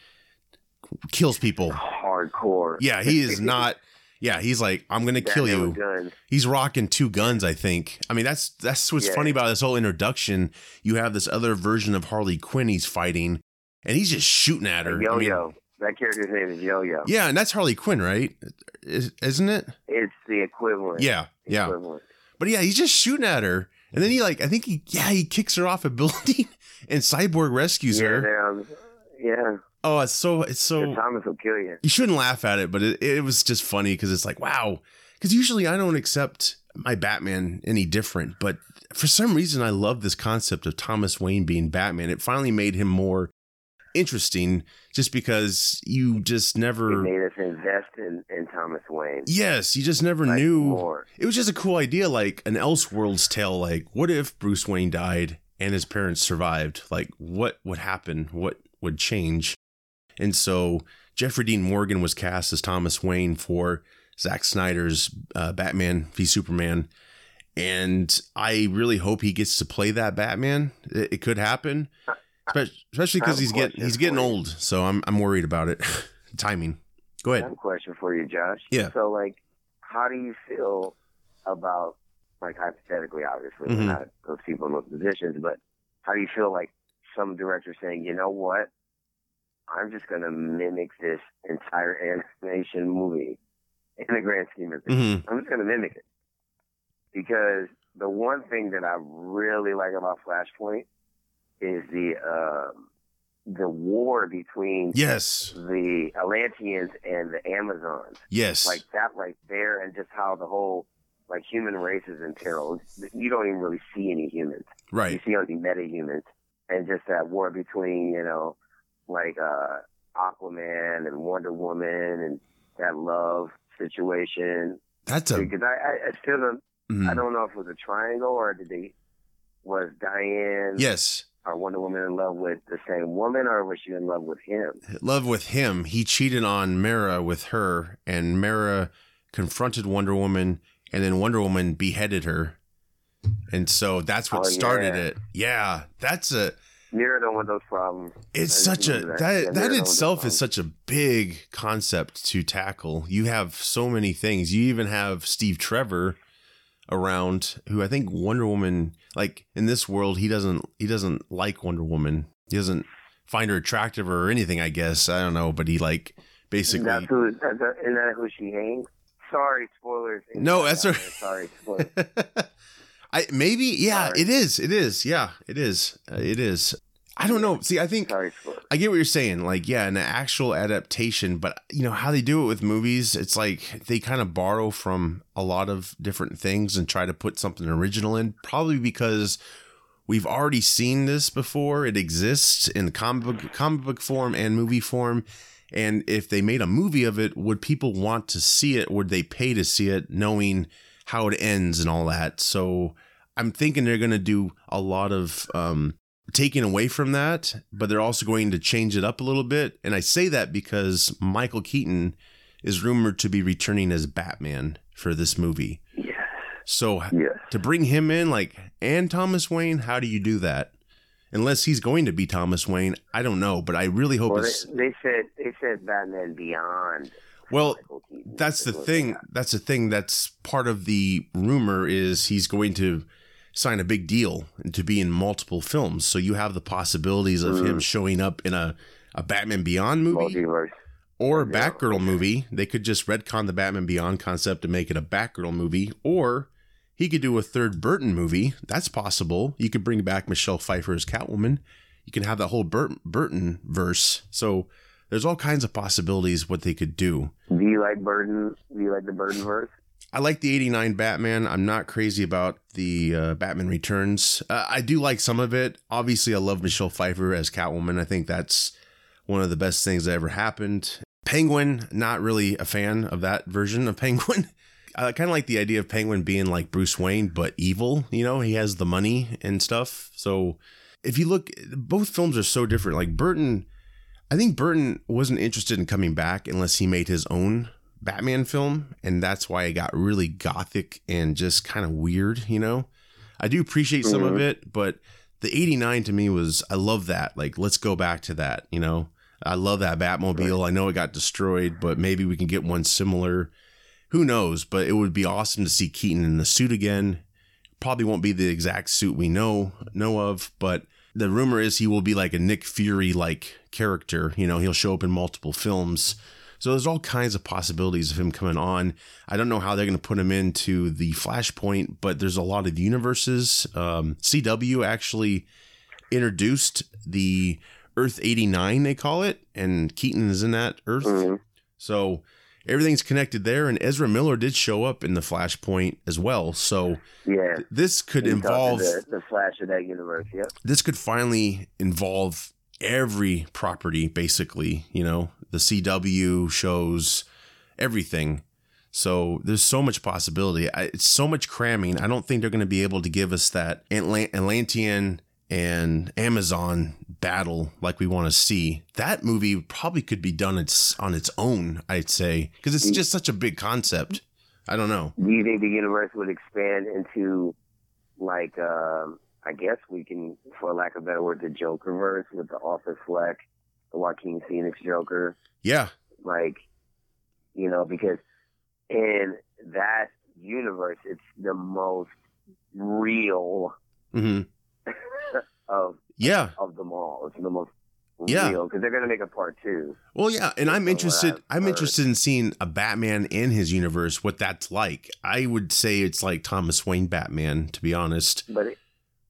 kills people. hardcore. Yeah, he is not. Yeah, he's like, I'm gonna kill you. He's rocking two guns, I think. I mean, that's that's what's Yeah. funny about this whole introduction. You have this other version of Harley Quinn he's fighting, and he's just shooting at her. I Yo mean, Yo. that character's name is Yo Yo. yeah, and that's Harley Quinn, right? Is, isn't it? It's the equivalent. Yeah, yeah. Equivalent. But yeah, he's just shooting at her, and then he like, I think he, yeah, he kicks her off a (laughs) building, and Cyborg rescues Yeah, her. um, yeah. Oh, it's so it's so. Thomas will kill you. you shouldn't laugh at it, but it, it was just funny because it's like, wow. Because usually I don't accept my Batman any different, but for some reason I love this concept of Thomas Wayne being Batman. It finally made him more interesting just because you just It never. made us invest in, in Thomas Wayne. Yes, you just never Like, knew. more. It was just a cool idea, like an Elseworlds tale. Like, what if Bruce Wayne died and his parents survived? Like, what would happen? What would change? And so Jeffrey Dean Morgan was cast as Thomas Wayne for Zack Snyder's uh, Batman v Superman. And I really hope he gets to play that Batman. It, it could happen, especially because he's getting he's getting old. So I'm I'm worried about it. (laughs) Timing. Go I ahead. have a question for you, Josh. Yeah. So, like, how do you feel about, like, hypothetically, obviously, Mhm. not those people in those positions, but how do you feel like some director saying, you know what? I'm just going to mimic this entire animation movie in the grand scheme of things. hmm I'm just going to mimic it because the one thing that I really like about Flashpoint is the um the war between Yes. the Atlanteans and the Amazons. Yes. Like that right there, and just how the whole like human race is in peril. You don't even really see any humans. Right, you see only meta humans, and just that war between you know, like uh Aquaman and Wonder Woman and that love situation. That's a Because I, I, still don't, mhm. I don't know if it was a triangle or did they was Diane yes. or Wonder Woman in love with the same woman or was she in love with him? Love with him. He cheated on Mera with her, and Mera confronted Wonder Woman, and then Wonder Woman beheaded her. And so that's what Oh, started yeah. it. Yeah, that's a. Mira don't want those problems. It's I such a that that. That, Mira don't want itself is such a big concept to tackle. You have so many things. You even have Steve Trevor around, who I think Wonder Woman. Like in this world, he doesn't he doesn't like Wonder Woman. He doesn't find her attractive or anything. I guess I don't know, but he like basically. That's who. Isn't that who she hangs? Sorry, spoilers. No, that's all- (laughs) Sorry, spoilers. I maybe yeah, Sorry. it is. It is. Yeah, it is. Uh, it is. I don't know. See, I think. I get what you're saying. Like, yeah, an actual adaptation, but you know how they do it with movies. It's like they kind of borrow from a lot of different things and try to put something original in. Probably because we've already seen this before. It exists in comic book, comic book form and movie form. And if they made a movie of it, would people want to see it? Would they pay to see it, knowing how it ends and all that? So I'm thinking they're going to do a lot of um, taking away from that, but they're also going to change it up a little bit. And I say that because Michael Keaton is rumored to be returning as Batman for this movie. Yes. So Yes. to bring him in, like, and Thomas Wayne, how do you do that? Unless he's going to be Thomas Wayne, I don't know. But I really hope Well, it's they, they said they said Batman Beyond. well. That's the thing. That's the thing. That's part of the rumor is he's going to sign a big deal and to be in multiple films. So you have the possibilities of him Mm. showing up in a, a Batman Beyond movie Multiverse. or a Yeah, Batgirl movie. They could just retcon the Batman Beyond concept and make it a Batgirl movie, or he could do a third Burton movie. That's possible. You could bring back Michelle Pfeiffer as Catwoman. You can have that whole Bur- Burton verse. So there's all kinds of possibilities what they could do. Do you like Burton? Do you like the Burton verse? I like the 89 Batman. I'm not crazy about the uh, Batman Returns. Uh, I do like some of it. Obviously, I love Michelle Pfeiffer as Catwoman. I think that's one of the best things that ever happened. Penguin, not really a fan of that version of (laughs) Penguin. I kind of like the idea of Penguin being like Bruce Wayne, but evil. You know, he has the money and stuff. So if you look, both films are so different. Like Burton, I think Burton wasn't interested in coming back unless he made his own Batman film, and that's why it got really gothic and just kind of weird, you know. I do appreciate some of Mhm. it, but the 89 to me was I love that. Like let's go back to that, you know. I love that Batmobile. I know it got destroyed, but maybe we can get one similar. Who knows, but it would be awesome to see Keaton in the suit again. Probably won't be the exact suit we know know of, but the rumor is he will be like a Nick Fury like character. You know, he'll show up in multiple films. So there's all kinds of possibilities of him coming on. I don't know how they're going to put him into the Flashpoint, but there's a lot of universes. Um, CW actually introduced the Earth 89, they call it, and Keaton is in that Earth. Mhm. So everything's connected there. And Ezra Miller did show up in the Flashpoint as well. So Yeah. this could He involve the, the Flash of that universe. Yep. this could finally involve every property basically you know the cw shows everything. So there's so much possibility. I, it's so much cramming. I don't think they're going to be able to give us that Atlant- atlantean and amazon battle like we want to see. That movie probably could be done its on its own i'd say because it's just such a big concept. I don't know. Do you think the universe would expand into like um I guess we can for lack of a better word the Joker verse with the Arthur Fleck, the Joaquin Phoenix Joker. yeah Like you know, because in that universe it's the most real hmm (laughs) of yeah of them all. It's the most Yeah. because they're gonna make a part two. Well, yeah, and I'm interested. I'm interested in seeing a Batman in his universe. What that's like. I would say it's like Thomas Wayne Batman. To be honest. But it,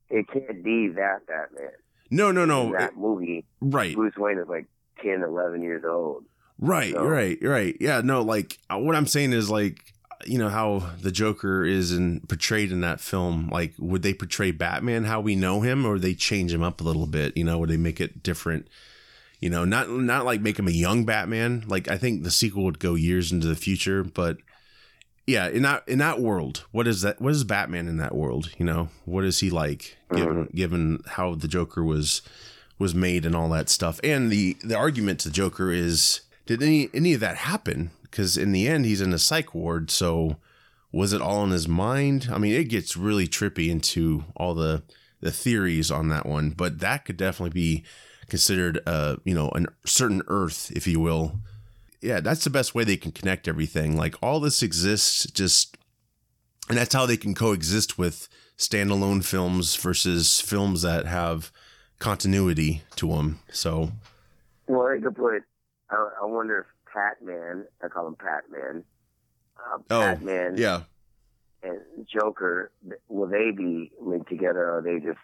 it can't be that Batman. No, no, In no. that movie, Right, Bruce Wayne is like 10, 11 years old. right, So- right, right. Yeah, no. Like uh, what I'm saying is like you know how the Joker is in portrayed in that film. Like, would they portray Batman how we know him, or they change him up a little bit? You know, would they make it different? You know, not not like make him a young Batman. Like I think the sequel would go years into the future, but yeah, in that in that world, what is that? What is Batman in that world? You know, what is he like? Given given how the Joker was was made and all that stuff, and the the argument to the Joker is, did any any of that happen? Because in the end, he's in a psych ward. So was it all in his mind? I mean, it gets really trippy into all the the theories on that one, but that could definitely be considered, uh, you know, a certain Earth, if you will. Yeah, that's the best way they can connect everything. Like all this exists just, and that's how they can coexist with standalone films versus films that have continuity to them. So Well, I could put. I, I wonder if Patman, I call him Patman. Uh, Oh, Patman yeah, and Joker, will they be linked together, or are they just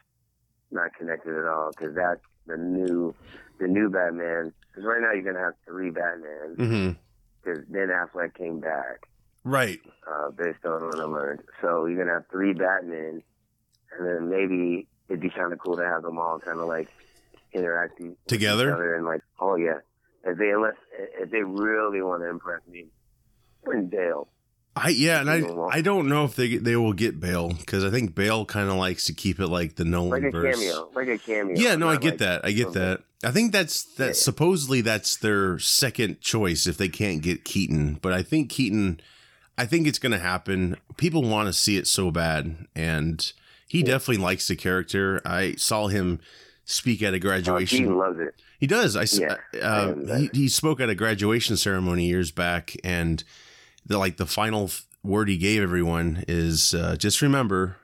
not connected at all? Because that's the new, the new Batman. Because right now you're gonna have three Batmans. Because Ben Affleck came back, right, uh, based on what I learned. So you're gonna have three Batmen, and then maybe it'd be kind of cool to have them all kind of like interacting Together? and like, oh yeah, if they unless if they really want to impress me, bring Bale. I yeah, and I I don't know if they they will get Bale because I think Bale kind of likes to keep it like the Nolan like a verse. cameo, like a cameo. Yeah, no, I get like that. I get something. that. I think that's that. Yeah. Supposedly, that's their second choice if they can't get Keaton. But I think Keaton. I think it's going to happen. People want to see it so bad, and he definitely likes the character. I saw him speak at a Uh, graduation. Keaton loves it. He does. I, Yeah, uh, am he, he spoke at a graduation ceremony years back, and the like the final word he gave everyone is uh, just remember,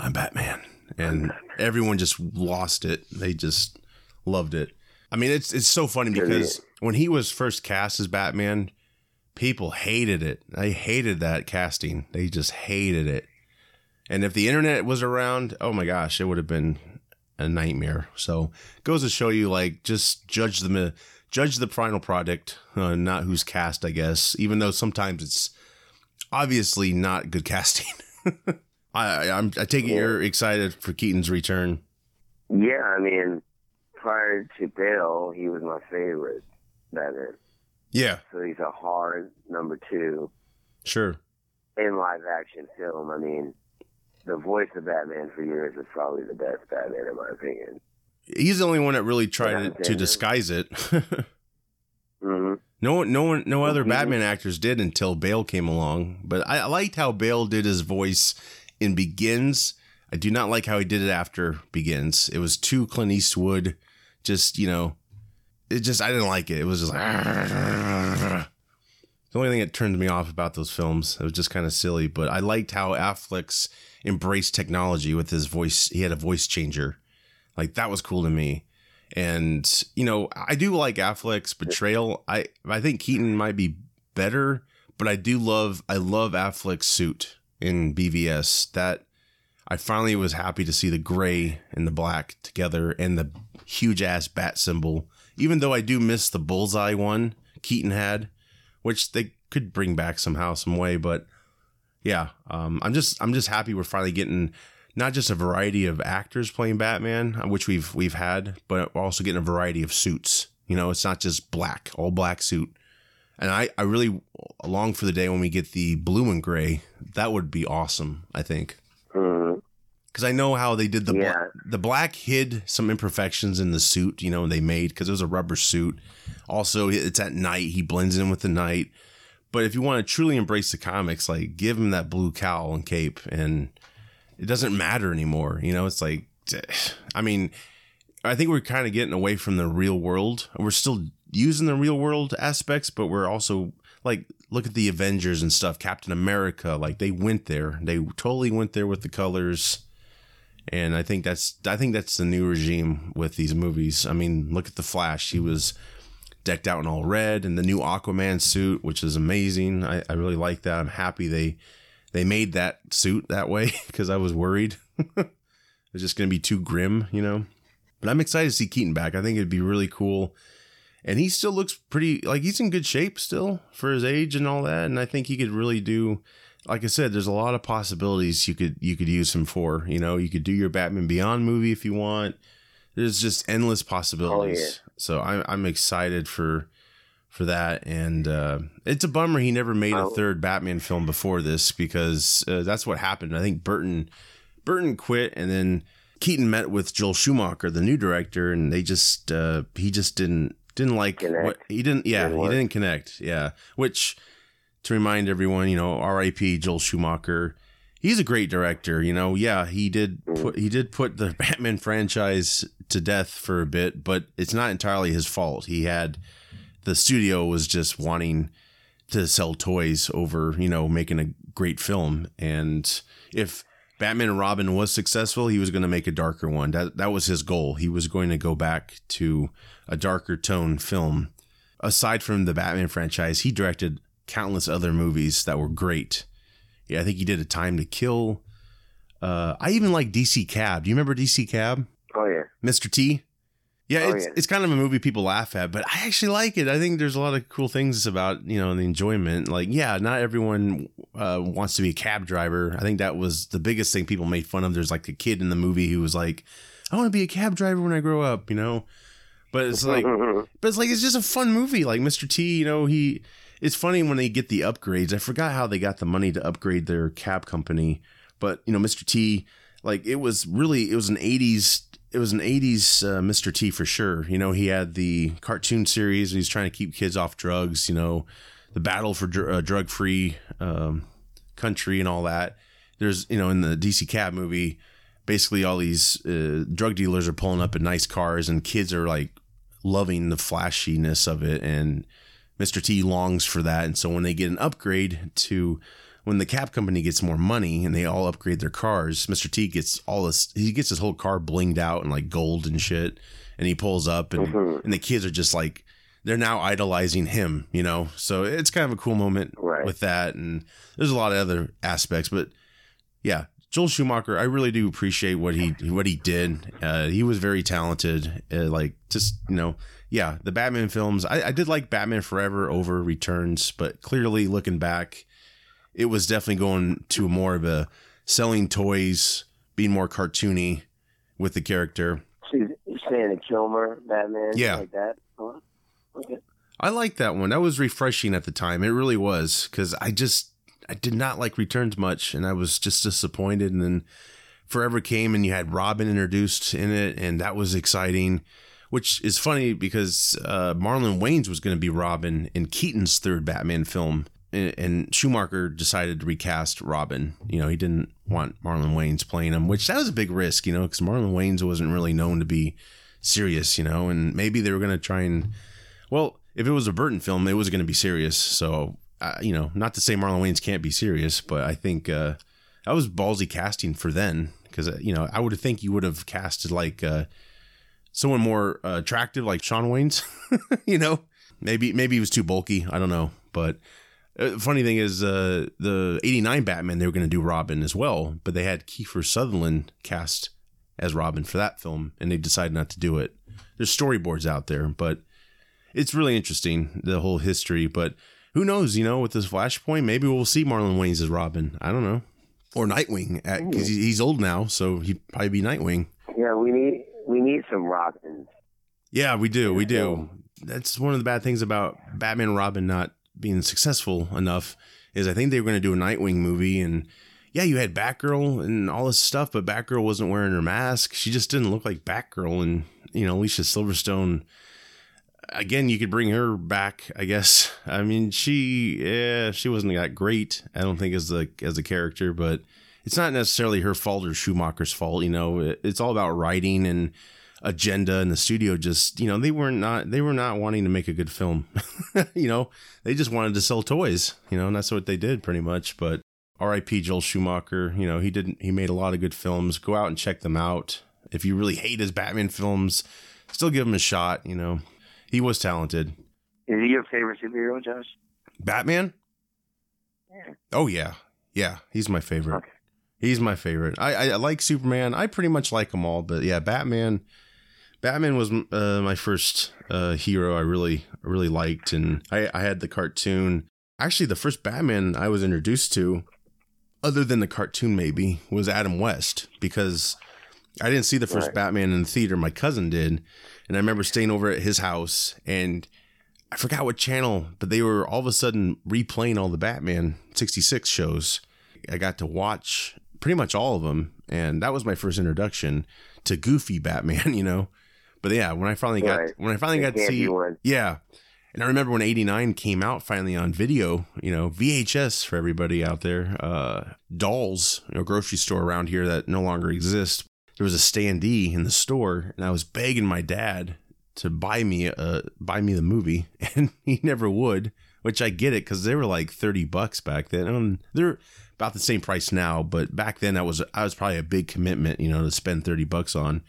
I'm Batman, and everyone just lost it. They just loved it. I mean, it's it's so funny because when he was first cast as Batman, people hated it. They hated that casting. They just hated it. And if the internet was around, oh my gosh, it would have been a nightmare. So goes to show you, like, just judge the judge the final product, uh, not who's cast. I guess, even though sometimes it's obviously not good casting. (laughs) I, I'm I take it you're excited for Keaton's return. Yeah, I mean, prior to Bale, he was my favorite Batman. Yeah, So he's a hard number two sure. in live action film. I mean, the voice of Batman for years is probably the best Batman in my opinion. He's the only one that really tried Yeah, to, to disguise it. (laughs) hmm No one, no one, no other Mhm. Batman actors did until Bale came along. But I, I liked how Bale did his voice in Begins. I do not like how he did it after Begins. It was too Clint Eastwood. Just you know, it just I didn't like it. It was just like (sighs) the only thing that turned me off about those films. It was just kind of silly. But I liked how Affleck's embraced technology with his voice. He had a voice changer. Like that was cool to me. And you know, I do like Affleck's betrayal. I I think Keaton might be better, but I do love I love Affleck's suit in BVS. That I finally was happy to see the gray and the black together and the huge ass bat symbol. Even though I do miss the bullseye one Keaton had, which they could bring back somehow, some way. But yeah, um, I'm just I'm just happy we're finally getting not just a variety of actors playing Batman, which we've we've had, but we're also getting a variety of suits. You know, it's not just black, all black suit. And I, I really long for the day when we get the blue and gray. That would be awesome, I think. Mm-hmm. Because I know how they did the Yeah. bla- the black hid some imperfections in the suit, you know, they made because it was a rubber suit. Also, it's at night; he blends in with the night. But if you want to truly embrace the comics, like give him that blue cowl and cape, and it doesn't matter anymore. You know, it's like, (sighs) I mean, I think we're kind of getting away from the real world. We're still using the real world aspects, but we're also like, look at the Avengers and stuff. Captain America, like they went there. They totally went there with the colors And I think that's I think that's the new regime with these movies. I mean, look at the Flash. He was decked out in all red and the new Aquaman suit, which is amazing. I, I really like that. I'm happy they they made that suit that way (laughs) because I was worried. (laughs) it's just going to be too grim, you know. But I'm excited to see Keaton back. I think it'd be really cool. And he still looks pretty like he's in good shape still for his age and all that. And I think he could really do like I said, there's a lot of possibilities you could you could use him for. You know, you could do your Batman Beyond movie if you want. There's just endless possibilities. Oh, yeah. So I'm I'm excited for for that, and uh, it's a bummer he never made a third Batman film before this because uh, that's what happened. I think Burton Burton quit, and then Keaton met with Joel Schumacher, the new director, and they just uh, he just didn't didn't like connect. what he didn't. Yeah, didn't he didn't connect. Yeah, which to remind everyone, you know, R.I.P. Joel Schumacher. He's a great director, you know. Yeah, he did mm. put he did put the (laughs) Batman franchise to death for a bit, but it's not entirely his fault. He had the studio was just wanting to sell toys over, you know, making a great film. And if Batman and Robin was successful, he was going to make a darker one. That that was his goal. He was going to go back to a darker tone film. Aside from the Batman franchise, he directed countless other movies that were great. Yeah, I think he did A Time to Kill. Uh, I even like DC Cab. Do you remember DC Cab? Oh yeah. Mr. T. Yeah, oh, it's yeah. it's kind of a movie people laugh at, but I actually like it. I think there's a lot of cool things about you know the enjoyment. Like, yeah, not everyone uh, wants to be a cab driver. I think that was the biggest thing people made fun of. There's like a kid in the movie who was like, "I want to be a cab driver when I grow up," you know. But it's like, (laughs) but it's like it's just a fun movie. Like Mr. T, you know, he. It's funny when they get the upgrades. I forgot how they got the money to upgrade their cab company, but you know, Mr. T, like it was really it was an '80s it was an 80s uh, Mr. T for sure. You know, he had the cartoon series. He's trying to keep kids off drugs, you know, the battle for dr- uh, drug free um, country and all that. There's, you know, in the DC Cab movie, basically all these uh, drug dealers are pulling up in nice cars and kids are like loving the flashiness of it. And Mr. T longs for that. And so when they get an upgrade to when the cab company gets more money and they all upgrade their cars, Mr. T gets all this. He gets his whole car blinged out and like gold and shit. And he pulls up, and mm-hmm. and the kids are just like they're now idolizing him, you know. So it's kind of a cool moment right. with that, and there's a lot of other aspects, but yeah, Joel Schumacher, I really do appreciate what he what he did. Uh, he was very talented. Uh, like just you know, yeah, the Batman films. I, I, did like Batman Forever over Returns, but clearly looking back, it was definitely going to more of a selling toys, being more cartoony with the character. You're saying a Kilmer Batman, yeah, like that. Oh, okay. I like that one. That was refreshing at the time. It really was because I just I did not like Returns much, and I was just disappointed. And then Forever came, and you had Robin introduced in it, and that was exciting. Which is funny because uh, Marlon Wayans was going to be Robin in Keaton's third Batman film, and Schumacher decided to recast Robin. You know, he didn't want Marlon Wayans playing him, which that was a big risk, you know, because Marlon Wayans wasn't really known to be serious, you know, and maybe they were going to try and, well, if it was a Burton film, it was going to be serious. So, uh, you know, not to say Marlon Wayans can't be serious, but I think uh, that was ballsy casting for then, because uh, you know, I would think you would have casted like uh, someone more attractive, like Shawn Wayans. (laughs) you know, maybe maybe he was too bulky. I don't know, but funny thing is, uh, the '89 Batman they were going to do Robin as well, but they had Kiefer Sutherland cast as Robin for that film, and they decided not to do it. There's storyboards out there, but it's really interesting the whole history. But who knows? You know, with this Flashpoint, maybe we'll see Marlon Wayans as Robin. I don't know, or Nightwing because he's old now, so he'd probably be Nightwing. Yeah, we need we need some Robins. Yeah, we do. We do. That's one of the bad things about Batman Robin not being successful enough is I think they were going to do a Nightwing movie and yeah, you had Batgirl and all this stuff, but Batgirl wasn't wearing her mask. She just didn't look like Batgirl. And, you know, Alicia Silverstone, again, you could bring her back, I guess. I mean, she, yeah, she wasn't that great, I don't think, as the, as a character, but it's not necessarily her fault or Schumacher's fault. You know, it's all about writing and, agenda and the studio just you know they were not they were not wanting to make a good film (laughs) you know they just wanted to sell toys you know and that's what they did pretty much but R.I.P. Joel Schumacher. You know, he didn't. He made a lot of good films. Go out and check them out. If you really hate his Batman films, still give him a shot. You know, he was talented. Is he your favorite superhero, Josh? Batman. Yeah. Oh yeah, yeah. He's my favorite. Okay. He's my favorite. I, I I like Superman. I pretty much like them all, but yeah, Batman. Batman was uh, my first uh, hero. I really really liked, and I I had the cartoon. Actually, the first Batman I was introduced to, other than the cartoon, maybe was Adam West because I didn't see the first Right. Batman in the theater. My cousin did, and I remember staying over at his house and. I forgot what channel, but they were all of a sudden replaying all the Batman 66 shows. I got to watch pretty much all of them, and that was my first introduction to goofy Batman, (laughs) you know. But yeah, when I finally got Right. when I finally The got to see one. yeah. And I remember when 89 came out finally on video, you know, VHS for everybody out there, uh, Dahl's, you know, grocery store around here that no longer exists. There was a standee in the store, and I was begging my dad to buy me uh buy me the movie, (laughs) and he never would, which I get it because they were like 30 bucks back then. Um, they're about the same price now, but back then that was I was probably a big commitment, you know, to spend 30 bucks on.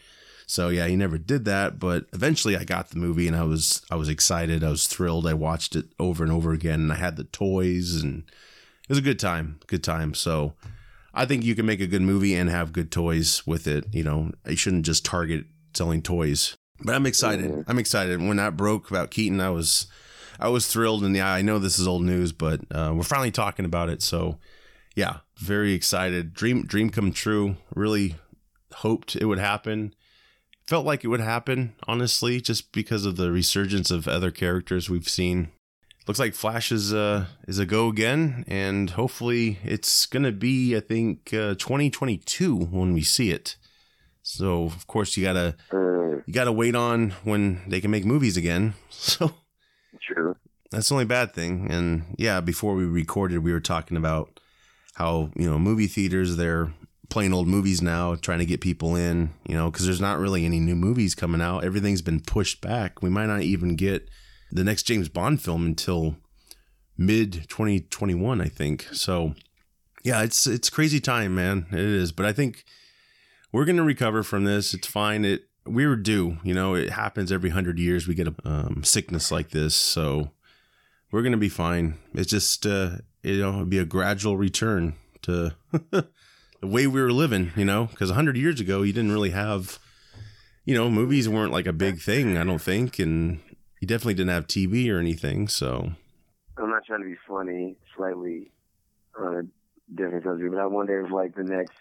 So yeah, he never did that, but eventually I got the movie and I was I was excited, I was thrilled. I watched it over and over again and I had the toys and it was a good time, good time. So I think you can make a good movie and have good toys with it, you know. You shouldn't just target selling toys. But I'm excited. Mhm. I'm excited. When that broke about Keaton, I was I was thrilled and yeah, I know this is old news, but uh, we're finally talking about it. So yeah, very excited. Dream dream come true. Really hoped it would happen. Felt like it would happen, honestly, just because of the resurgence of other characters we've seen. Looks like Flash is uh is a go again, and hopefully it's gonna be I think uh, 2022 when we see it. So of course you gotta Mm, you gotta wait on when they can make movies again. (laughs) So true. that's the only bad thing. And yeah, before we recorded, we were talking about how, you know, movie theaters, they're playing old movies now, trying to get people in, you know, because there's not really any new movies coming out. Everything's been pushed back. We might not even get the next James Bond film until mid 2021, I think. So yeah, it's it's crazy time, man. It is. But I think we're gonna recover from this. It's fine. It we were due. You know, it happens every hundred years. We get a um, sickness like this, so we're gonna be fine. It's just uh, you know, it'll be a gradual return to (laughs) the way we were living. You know, because hundred years ago, you didn't really have, you know, movies weren't like a big thing. I don't think, and you definitely didn't have TV or anything. So I'm not trying to be funny, slightly on a different subject, but I wonder if like the next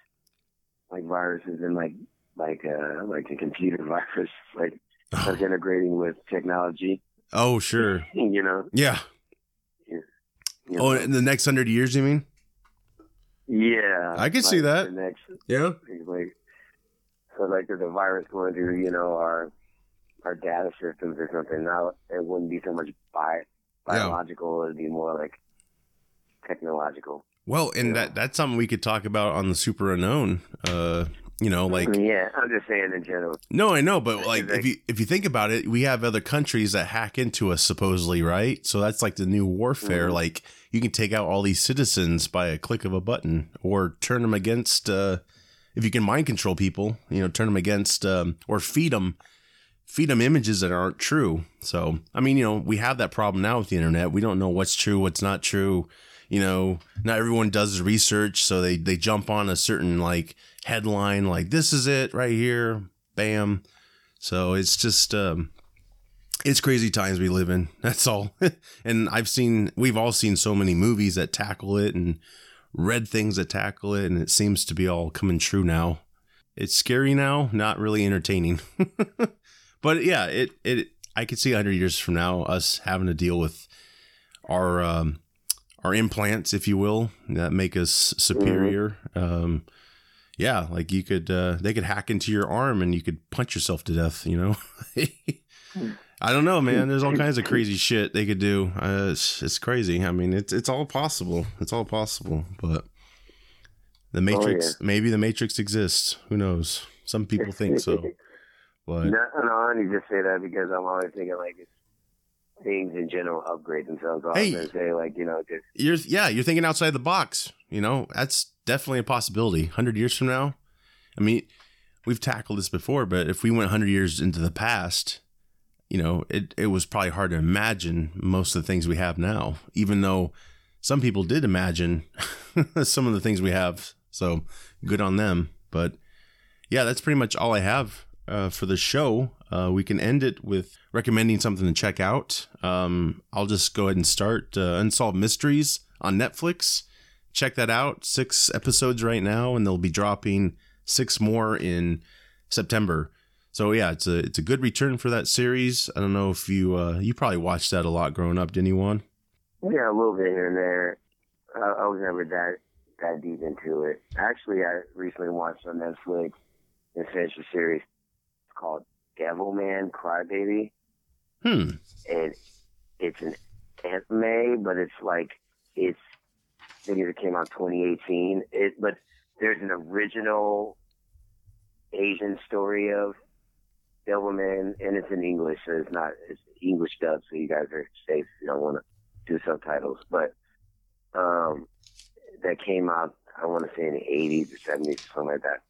like viruses and like like uh like a computer (laughs) virus like starts integrating with technology. oh sure, (laughs) You know. yeah. You Oh, in the next hundred years, you mean? Yeah. I could see that. Next Yeah. like so like there's a virus going through, you know, our our data systems or something. Now it wouldn't be so much bi- Yeah. biological, it'd be more like technological. Well, and Yeah. that that's something we could talk about on the super unknown. Uh, you know, like yeah, I'm just saying in general. no, I know, but like if you if you think about it, we have other countries that hack into us supposedly, right? So that's like the new warfare. Mhm. Like you can take out all these citizens by a click of a button, or turn them against. Uh, if you can mind control people, you know, turn them against, um, or feed them, feed them images that aren't true. So I mean, you know, we have that problem now with the internet. We don't know what's true, what's not true. You know, not everyone does research, so they they jump on a certain like headline, like this is it right here, bam. So it's just um, it's crazy times we live in. (laughs) That's all. and I've seen, we've all seen so many movies that tackle it and read things that tackle it, and it seems to be all coming true now. It's scary now, not really entertaining. (laughs) but yeah, it it I could see hundred years from now us having to deal with our um, our implants, if you will, that make us superior. Um, yeah, like you could uh, they could hack into your arm and you could punch yourself to death. You know. (laughs) I don't know, man. There's all kinds of crazy shit they could do. Uh, it's, it's crazy. I mean, it's it's all possible. It's all possible. But the Matrix, maybe the Matrix exists. Who knows? Some people think so. (laughs) But No, no, I only just say that because I'm always thinking like it's things in general upgrade themselves. Was Hey. gonna say like you know just you're yeah, you're thinking outside the box. You know, that's definitely a possibility. 100 years from now, I mean, we've tackled this before, but if we went 100 years into the past, you know, it, it was probably hard to imagine most of the things we have now, even though some people did imagine (laughs) some of the things we have. So good on them. But yeah, that's pretty much all I have uh, for the show. Uh, we can end it with recommending something to check out. Um, I'll just go ahead and start uh, Unsolved Mysteries on Netflix. Check that out. Six episodes right now, and they'll be dropping six more in September. So yeah, it's a it's a good return for that series. I don't know if you uh, you probably watched that a lot growing up, didn't? Yeah, a little bit here and there. I, I was never that that deep into it. Actually, I recently watched on Netflix and finished a series called Devilman Crybaby. Hmm. And it's an anime, but it's like it's I think it came out 2018. It but there's an original Asian story of Devilman, and it's in English, so it's not it's English dub, so you guys are safe. You don't want to do subtitles, but um, that came out I want to say in the 80s or 70s, or something like that.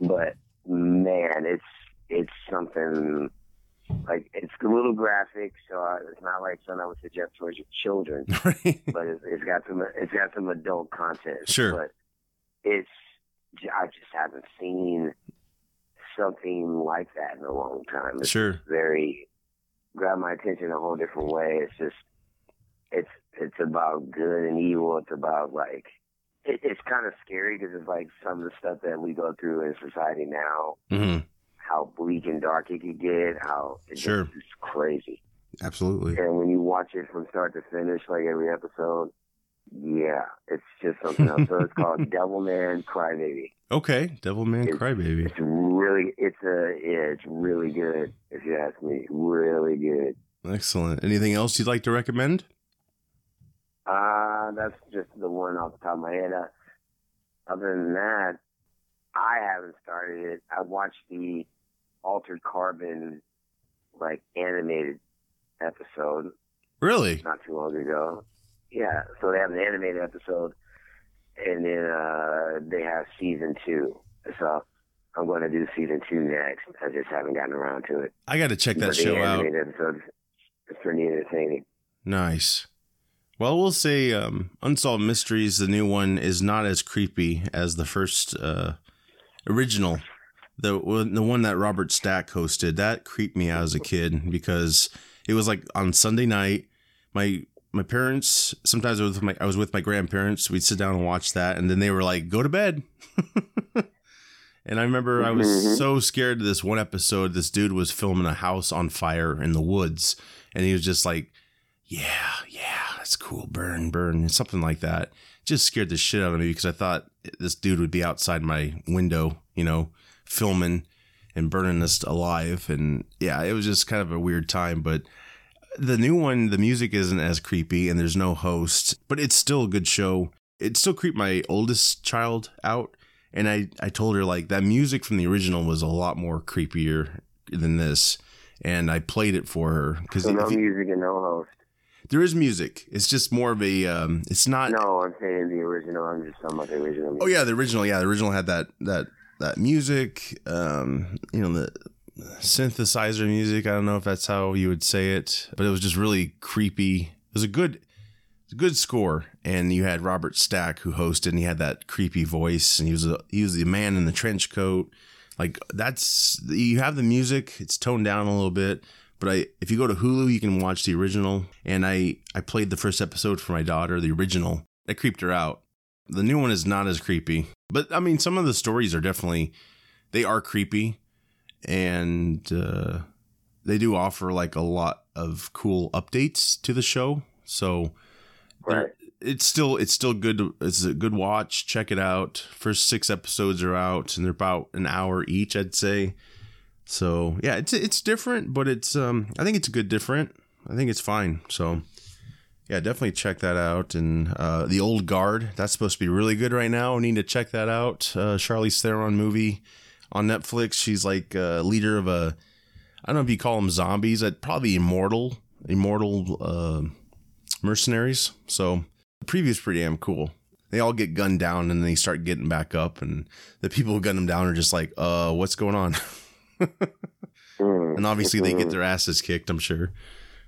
But man, it's it's something like it's a little graphic, so uh, it's not like something I would suggest for children. (laughs) Right. but it's, it's got some it's got some adult content. Sure. But it's I just haven't seen something like that in a long time. It's Sure. very grabbed my attention a whole different way. It's just it's it's about good and evil. It's about like it, it's kind of scary because it's like some of the stuff that we go through in society now, hmm how bleak and dark it could get, how it's Sure. just, it's crazy. Absolutely. And when you watch it from start to finish, like every episode, yeah, it's just something else. so it's called (laughs) Devil Devilman Crybaby. Okay. Devilman It's- Crybaby. It's really, it's a, yeah, it's really good. If you ask me, really good. Excellent. Anything else you'd like to recommend? Uh, that's just the one off the top of my head. Uh, other than that, I haven't started it. I watched the Altered Carbon, like, animated episode Really? not too long ago. Yeah, so they have an animated episode, and then uh, they have season two. So I'm going to do season two next. I just haven't gotten around to it. I got to check that But show the out. episodes, it's pretty entertaining. Nice. Well, we'll say um, Unsolved Mysteries, the new one, is not as creepy as the first uh, original. The one- the one that Robert Stack hosted that creeped me out as a kid because it was like on Sunday night. My my parents sometimes I was with my I was with my grandparents. We'd sit down and watch that, and then they were like, "Go to bed." (laughs) and I remember I was Mhm. so scared of this one episode. This dude was filming a house on fire in the woods, and he was just like, "Yeah, yeah, that's cool, burn, burn," and something like that. Just scared the shit out of me because I thought this dude would be outside my window, you know, filming and burning us alive. And yeah, it was just kind of a weird time. But the new one, the music isn't as creepy and there's no host, but it's still a good show. It still creeped my oldest child out. And I, I told her like that music from the original was a lot more creepier than this. And I played it for her because So no music and no host. there is music. It's just more of a, um, it's not, No, I'm saying the original. I'm just talking about the original. Oh yeah, the original. Yeah, the original had that that that music. Um, you know the synthesizer music. I don't know if that's how you would say it, but it was just really creepy. It was a good, it was a good score. And you had Robert Stack who hosted, and he had that creepy voice, and he was a, he was the man in the trench coat. Like that's you have the music. It's toned down a little bit. But I, if you go to Hulu, you can watch the original. And I, I played the first episode for my daughter, the original. That creeped her out. The new one is not as creepy, but I mean, some of the stories are definitely they are creepy, and uh, they do offer like a lot of cool updates to the show. So Right. it's still it's still good. to- It's a good watch. Check it out. First six episodes are out, and they're about an hour each, I'd say. So yeah, it's it's different, but it's um I think it's a good different. I think it's fine. So yeah, definitely check that out. And uh, the Old Guard, that's supposed to be really good right now. I need to check that out. Uh, Charlize Theron movie on Netflix. She's like a leader of a, I don't know if you call them zombies. I'd probably immortal, immortal uh, mercenaries. So the preview's pretty damn cool. They all get gunned down and they start getting back up, and the people who gun them down are just like, uh, what's going on? (laughs) Mm. and obviously they get their asses kicked. I'm sure.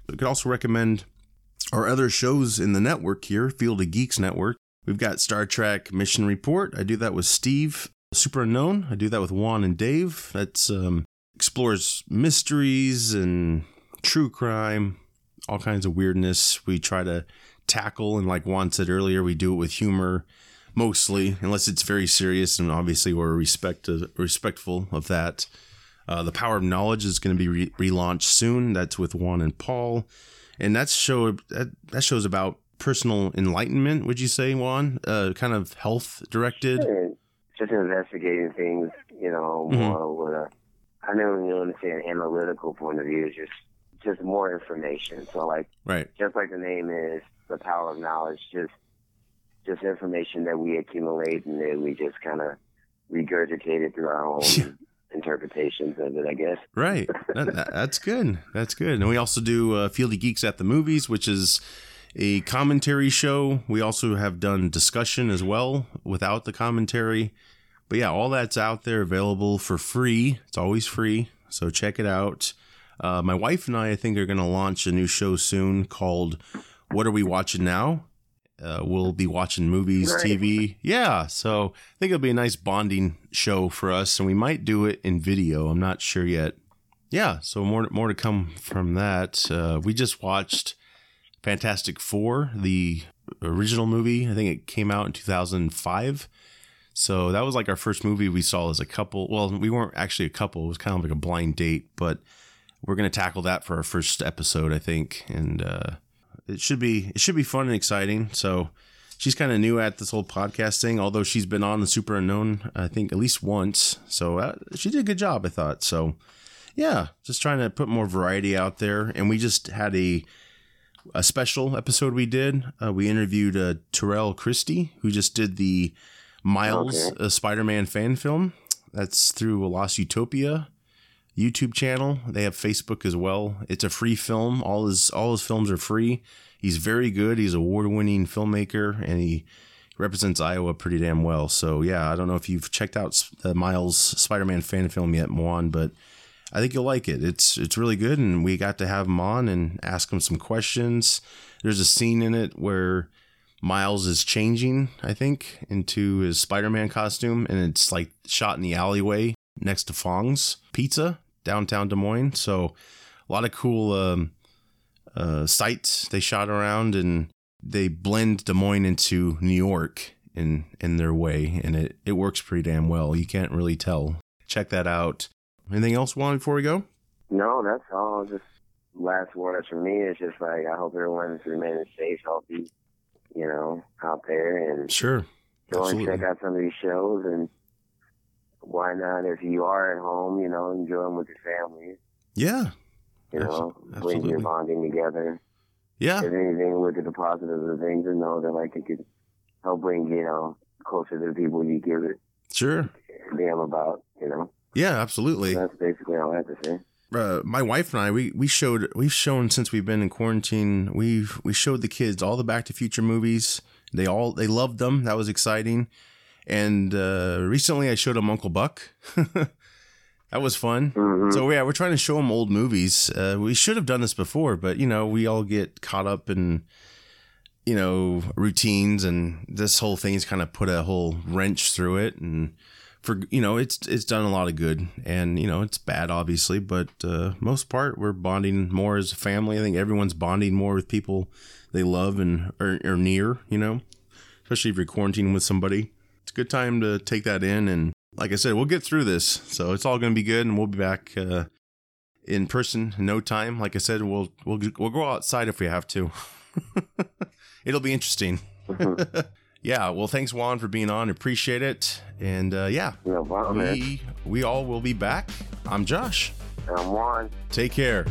We could also recommend our other shows in the network here, Field of Geeks Network. We've got Star Trek Mission Report. I do that with Steve. Super Unknown. I do that with Juan and Dave. That's um, explores mysteries and true crime, all kinds of weirdness. We try to tackle, and like Juan said earlier, we do it with humor mostly, unless it's very serious, and obviously we're respect respectful of that. Uh, the Power of Knowledge is going to be re- relaunched soon. That's with Juan and Paul, and that's show that, that shows about personal enlightenment. Would you say, Juan? Uh, kind of health directed. Just investigating things, you know, Mhm. more with a, I know you want to say an analytical point of view, just just more information. So like Right. just like the name is, the power of knowledge, just just information that we accumulate and then we just kind of regurgitate it through our own (laughs) interpretations of it, I guess. (laughs) Right. That, that- that's good. That's good. And we also do uh, Field of Geeks at the Movies, which is a commentary show. We also have done discussion as well without the commentary. But yeah, all that's out there available for free. It's always free. So check it out. Uh, my wife and I, I think, are going to launch a new show soon called What Are We Watching Now? Uh, we'll be watching movies, Nice. TV. Yeah. So I think it'll be a nice bonding show for us. And we might do it in video. I'm not sure yet. Yeah. So more, more to come from that. Uh, we just watched Fantastic Four, the original movie. I think it came out in 2005. So that was like our first movie we saw as a couple. Well, we weren't actually a couple. It was kind of like a blind date, but we're going to tackle that for our first episode, I think. And uh, it should be it should be fun and exciting. So she's kind of new at this whole podcast thing, although she's been on the Super Unknown, I think at least once. So uh, she did a good job, I thought. So yeah, just trying to put more variety out there. And we just had a a special episode we did. Uh, we interviewed uh, Terrell Christie, who just did the Miles Okay. uh, Spider-Man fan film. That's through Lost Utopia YouTube channel. They have Facebook as well. It's a free film. All his all his films are free. He's very good. He's award-winning filmmaker, and he represents Iowa pretty damn well. So yeah, I don't know if you've checked out the uh, Miles Spider-Man fan film yet, Juan, but I think you'll like it. It's it's really good, and we got to have him on and ask him some questions. There's a scene in it where Miles is changing, I think, into his Spider-Man costume, and it's like shot in the alleyway next to Fong's Pizza downtown Des Moines. So a lot of cool um, uh, sites they shot around, and they blend Des Moines into New York in in their way, and it it works pretty damn well. You can't really tell. Check that out. Anything else, Juan, before we go? No, that's all. Just last words from me is just like I hope everyone's remaining safe, healthy, you know, out there and Sure. go and check out some of these shows and why not if you are at home, you know, enjoy them with your family, Yeah. you know, absolutely. your bonding together. Yeah. If anything, look at the positives of things and know that like it could help bring, you know, closer to the people you give it Sure. damn about, you know. Yeah, absolutely. That's basically all I have to say. uh, my wife and I, we we showed we've shown since we've been in quarantine. We've we showed the kids all the Back to Future movies. They all they loved them. That was exciting. And uh, recently, I showed him Uncle Buck. (laughs) that was fun. hmm So yeah, we're trying to show him old movies. Uh, we should have done this before, but you know, we all get caught up in you know routines, and this whole thing's kind of put a whole wrench through it. And for you know, it's it's done a lot of good, and you know, it's bad obviously, but uh, most part we're bonding more as a family. I think everyone's bonding more with people they love and are, are near. You know, especially if you're quarantining with somebody. Good time to take that in and like I said, we'll get through this. So it's all going to be good, and we'll be back uh, in person in no time. Like I said, we'll we'll we'll go outside if we have to. (laughs) It'll be interesting. (laughs) yeah. Well, thanks Juan for being on. Appreciate it. And uh, yeah, No problem, man. we we all will be back. I'm Josh. And I'm Juan. Take care.